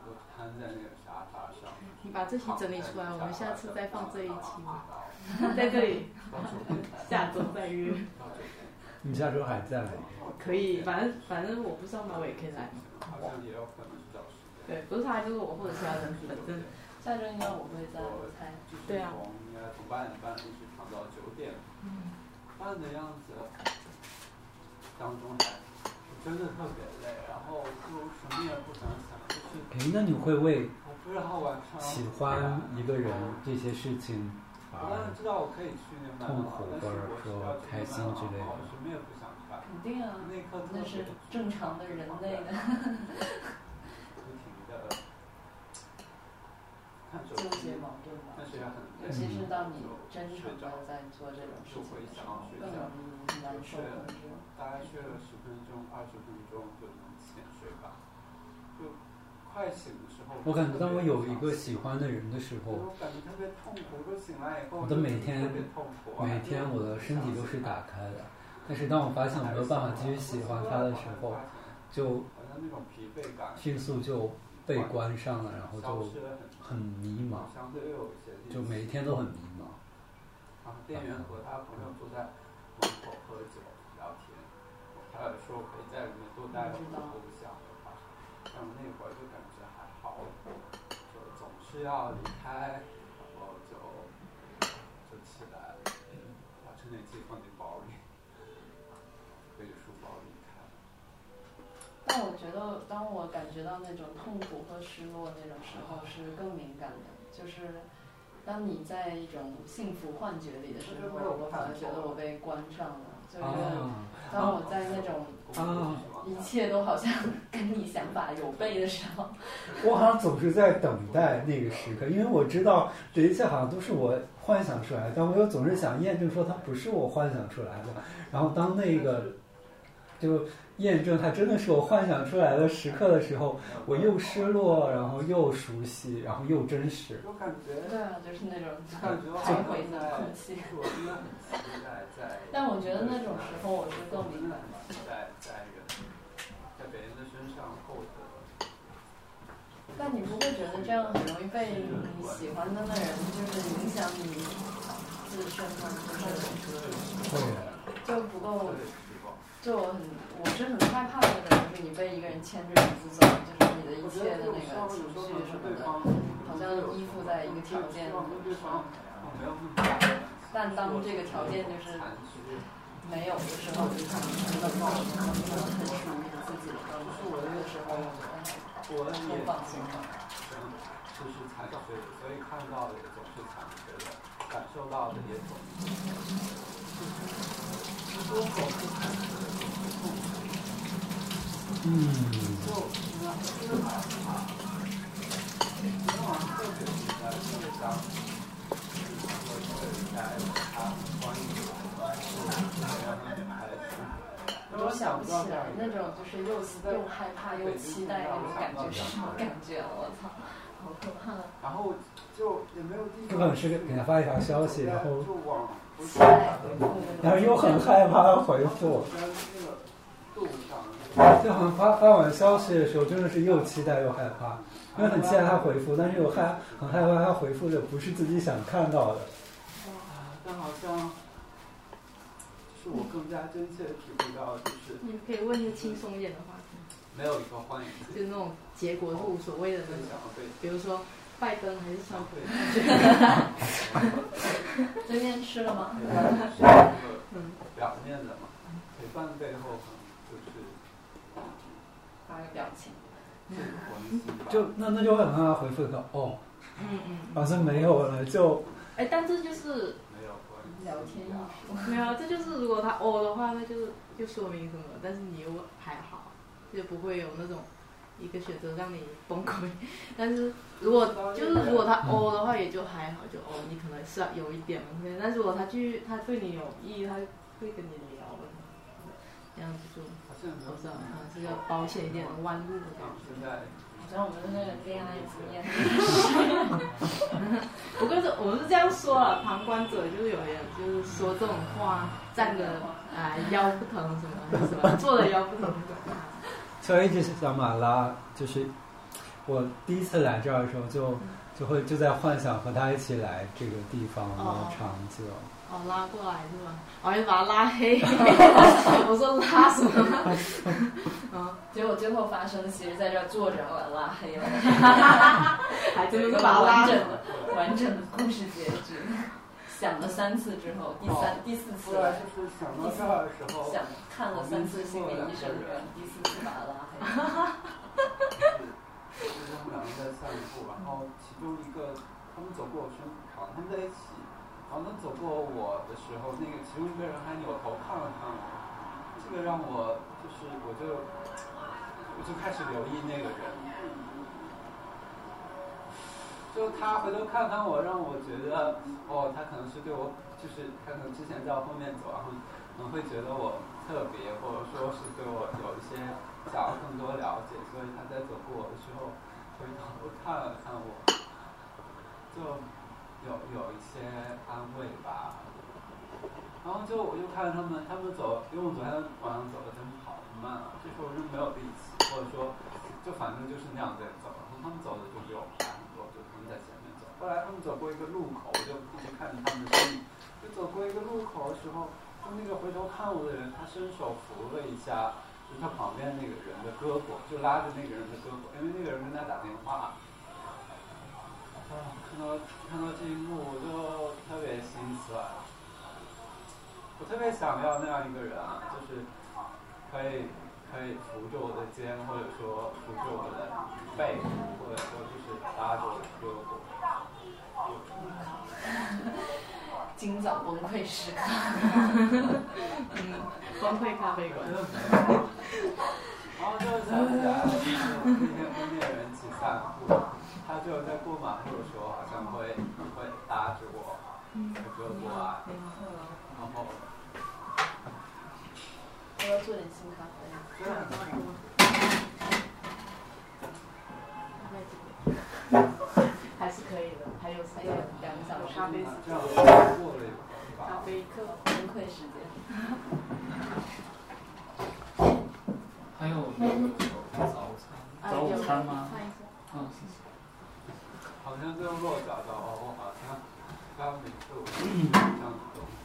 我瘫在那个沙发上。你把这些整理出来，我们下次再放这一期，在这里，下周再约，你下周还在吗？可以，反正反正我不上班我也可以来，好像也有可能是找时间。对，不是他就是我或者其他人，反正下周应该我会在，我猜。对啊从应该从八点半一直躺到九点半的样子，当中还真的特别累，然后就什么也不想想，就是诶，那你会为我不知道晚上喜欢一个人这些事情而痛苦或者说开心之类的我什么也不想干，肯定啊，那是别正常的人类的 不停的看手纠机结，矛盾吧尤其是当你真诚的在做这种事更觉容易难受控制。大概睡了十分钟、二十分钟就能浅睡吧。就快醒的时候，我感觉当我有一个喜欢的人的时候，我感觉特别痛苦，就醒来以后，我的每天特别痛苦啊每天我的身体都是打开的，但是当我发现我没有办法继续喜欢他的时候，就迅速就被关上了，然后就很很迷茫，就每一天都很迷茫。然后店员和他朋友坐在门口喝酒他也说可以在里面多待会儿，我不想的话，但我那会儿就感觉还好，就总是要离开，然后就就起来，把充电器放进包里，背着书包离开。但我觉得，当我感觉到那种痛苦和失落那种时候，是更敏感的。就是当你在一种幸福幻觉里的时候，我反而觉得我被关上了。就是当我在那种啊！一切都好像跟你想法有悖的时候，我好像总是在等待那个时刻，因为我知道这一切好像都是我幻想出来的，但我又总是想验证说它不是我幻想出来的。然后当那个就验证它真的是我幻想出来的时刻的时候，我又失落，然后又熟悉，然后又真实。我感觉，对啊，就是那种感觉我好像徘徊的在空气。但我觉得那种时候我是更敏感的。在在人在别人的身上获得。但你不会觉得这样很容易被你喜欢的那人就是影响你自身吗？就是会就不够，就我很我是很害怕那种，就是你被一个人牵着鼻子走，就是你的一切的那个情绪什么的，好像依附在一个条件上。但当这个条件就是没有的时候，就是很冷漠，很很属于你自己的时候，我的更放心了。就是残缺的，所以看到的也总是残缺的，感受到的也总是。嗯，就你看，这个害怕，昨天晚上特别期待，特别想，我特别在他关于是让他很开心。我都想不起来那种就是又又害怕又期待那种感觉是什么感觉，我操，好可怕！然后就也没有地就可方能是给他发一条消息，然后然后又很害怕回复，就好像发发完消息的时候，真的是又期待又害怕，因为很期待他回复，但是又害很害怕他回复的不是自己想看到的。但好像是我更加真切地体会到，就是你可以问一些轻松一点的话题，没有一个欢迎就是那种结果是无所谓的那种，比如说拜登还是川普，今天吃了吗？陪伴是一个表面的嘛，陪伴背后可能就是发个表情。就那那就会很让他回复一个哦，嗯嗯。好像没有了，就哎，但这就是聊天艺术。没有，这就是如果他哦的话，那就是就说明什么？但是你又还好，就不会有那种一个选择让你崩溃。但是如果就是如果他哦的话，也就还好，就哦你可能是有一点崩溃。但是如果他去他对你有意，他会跟你聊的，这样子就我知道，可能是要保险一点的弯路的感觉。现在好像我们的那个恋爱经验。不过是我们是这样说啊，旁观者就是有人就是说这种话，站的啊、腰不疼什么什么，坐的腰不疼什么。所以一直是小马拉，就是我第一次来这儿的时候就就会就在幻想和他一起来这个地方的哦场景。哦，拉过来是吗？我还把他拉黑，我说拉什么？嗯，结果最后发生，其实在这儿坐着，把他拉黑了，还真的是有一个把他拉完整的完整的故事结局。想了三次之后，第三、第四次就是想到这儿的时候，想看了三次心理医生，第四次把他拉黑。就是他们两个在散步，然后其中一个他们走过我身旁，他们在一起，然后他走过我的时候，那个其中一个人还扭头看了看我，这个让我就是我就我就开始留意那个人，就他回头看看我，让我觉得哦，他可能是对我，就是他可能之前在我后面走，然后可能会觉得我特别，或者说是对我有一些想要更多了解，所以他在走过我的时候回头看了看我，就有有一些安慰吧。然后就我就看着他们他们走，因为我昨天晚上走的真跑得慢啊，这时候我就没有力气，或者说就反正就是那样在走，然后他们走的就比我快很多，就他们在前面走。后来他们走过一个路口，我就一直看着他们的身影。就走过一个路口的时候，就那个回头看我的人，他伸手扶了一下，就他旁边那个人的胳膊，就拉着那个人的胳膊，因为那个人跟他打电话。啊，看到看到这一幕，我就特别心酸。我特别想要那样一个人啊，就是可以可以扶着我的肩，或者说扶着我的背，或者说就是拉着我的胳膊。今早崩溃时刻。嗯，崩溃咖啡馆。然后就想起来，就是那天跟那个人一起散步，他就在过马路的时候，好像会会搭着我的胳膊啊，然后我要做点新咖啡。还是可以的，还有还有两个小时，咖啡这样过了一会儿是吧？咖啡课。崩溃时间。还有早餐，早午餐吗？落脚到我好像刚没做这样的东西，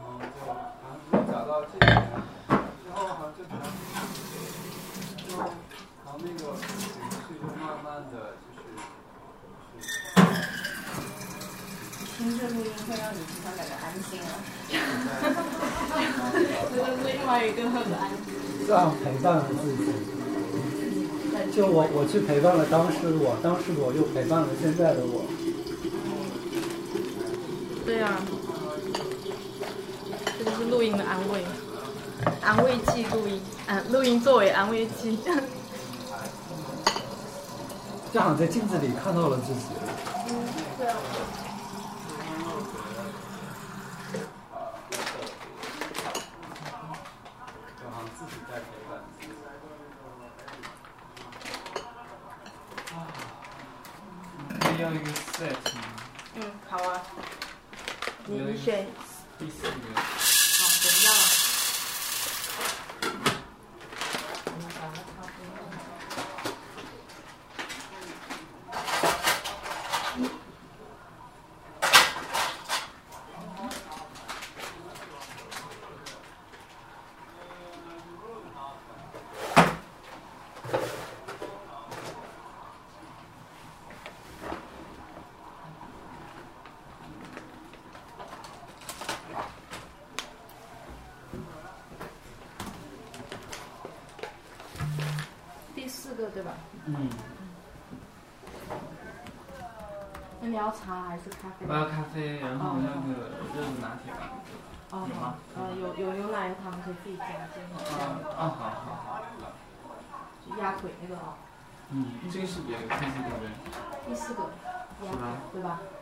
然后就然后落脚到，那个慢慢的听着录音会让你非常感觉安心啊。这是另外一个很安这样陪伴自己。就我我去陪伴了当时的我，当时我又陪伴了现在的我。对啊，这就是录音的安慰，安慰剂录音，啊，录音作为安慰剂。就好像在镜子里看到了自己。嗯对啊。就好像自己在陪伴自己。你要一个 set 吗？嗯，好啊。对。茶还是咖啡？我要咖啡，然后那个热的拿铁吧。哦有吗呃，有有牛奶有糖可以自己加进去。啊啊，好好好。就鸭腿那个啊，嗯，这个是也可以这个呗。第四个是吧对吧？嗯。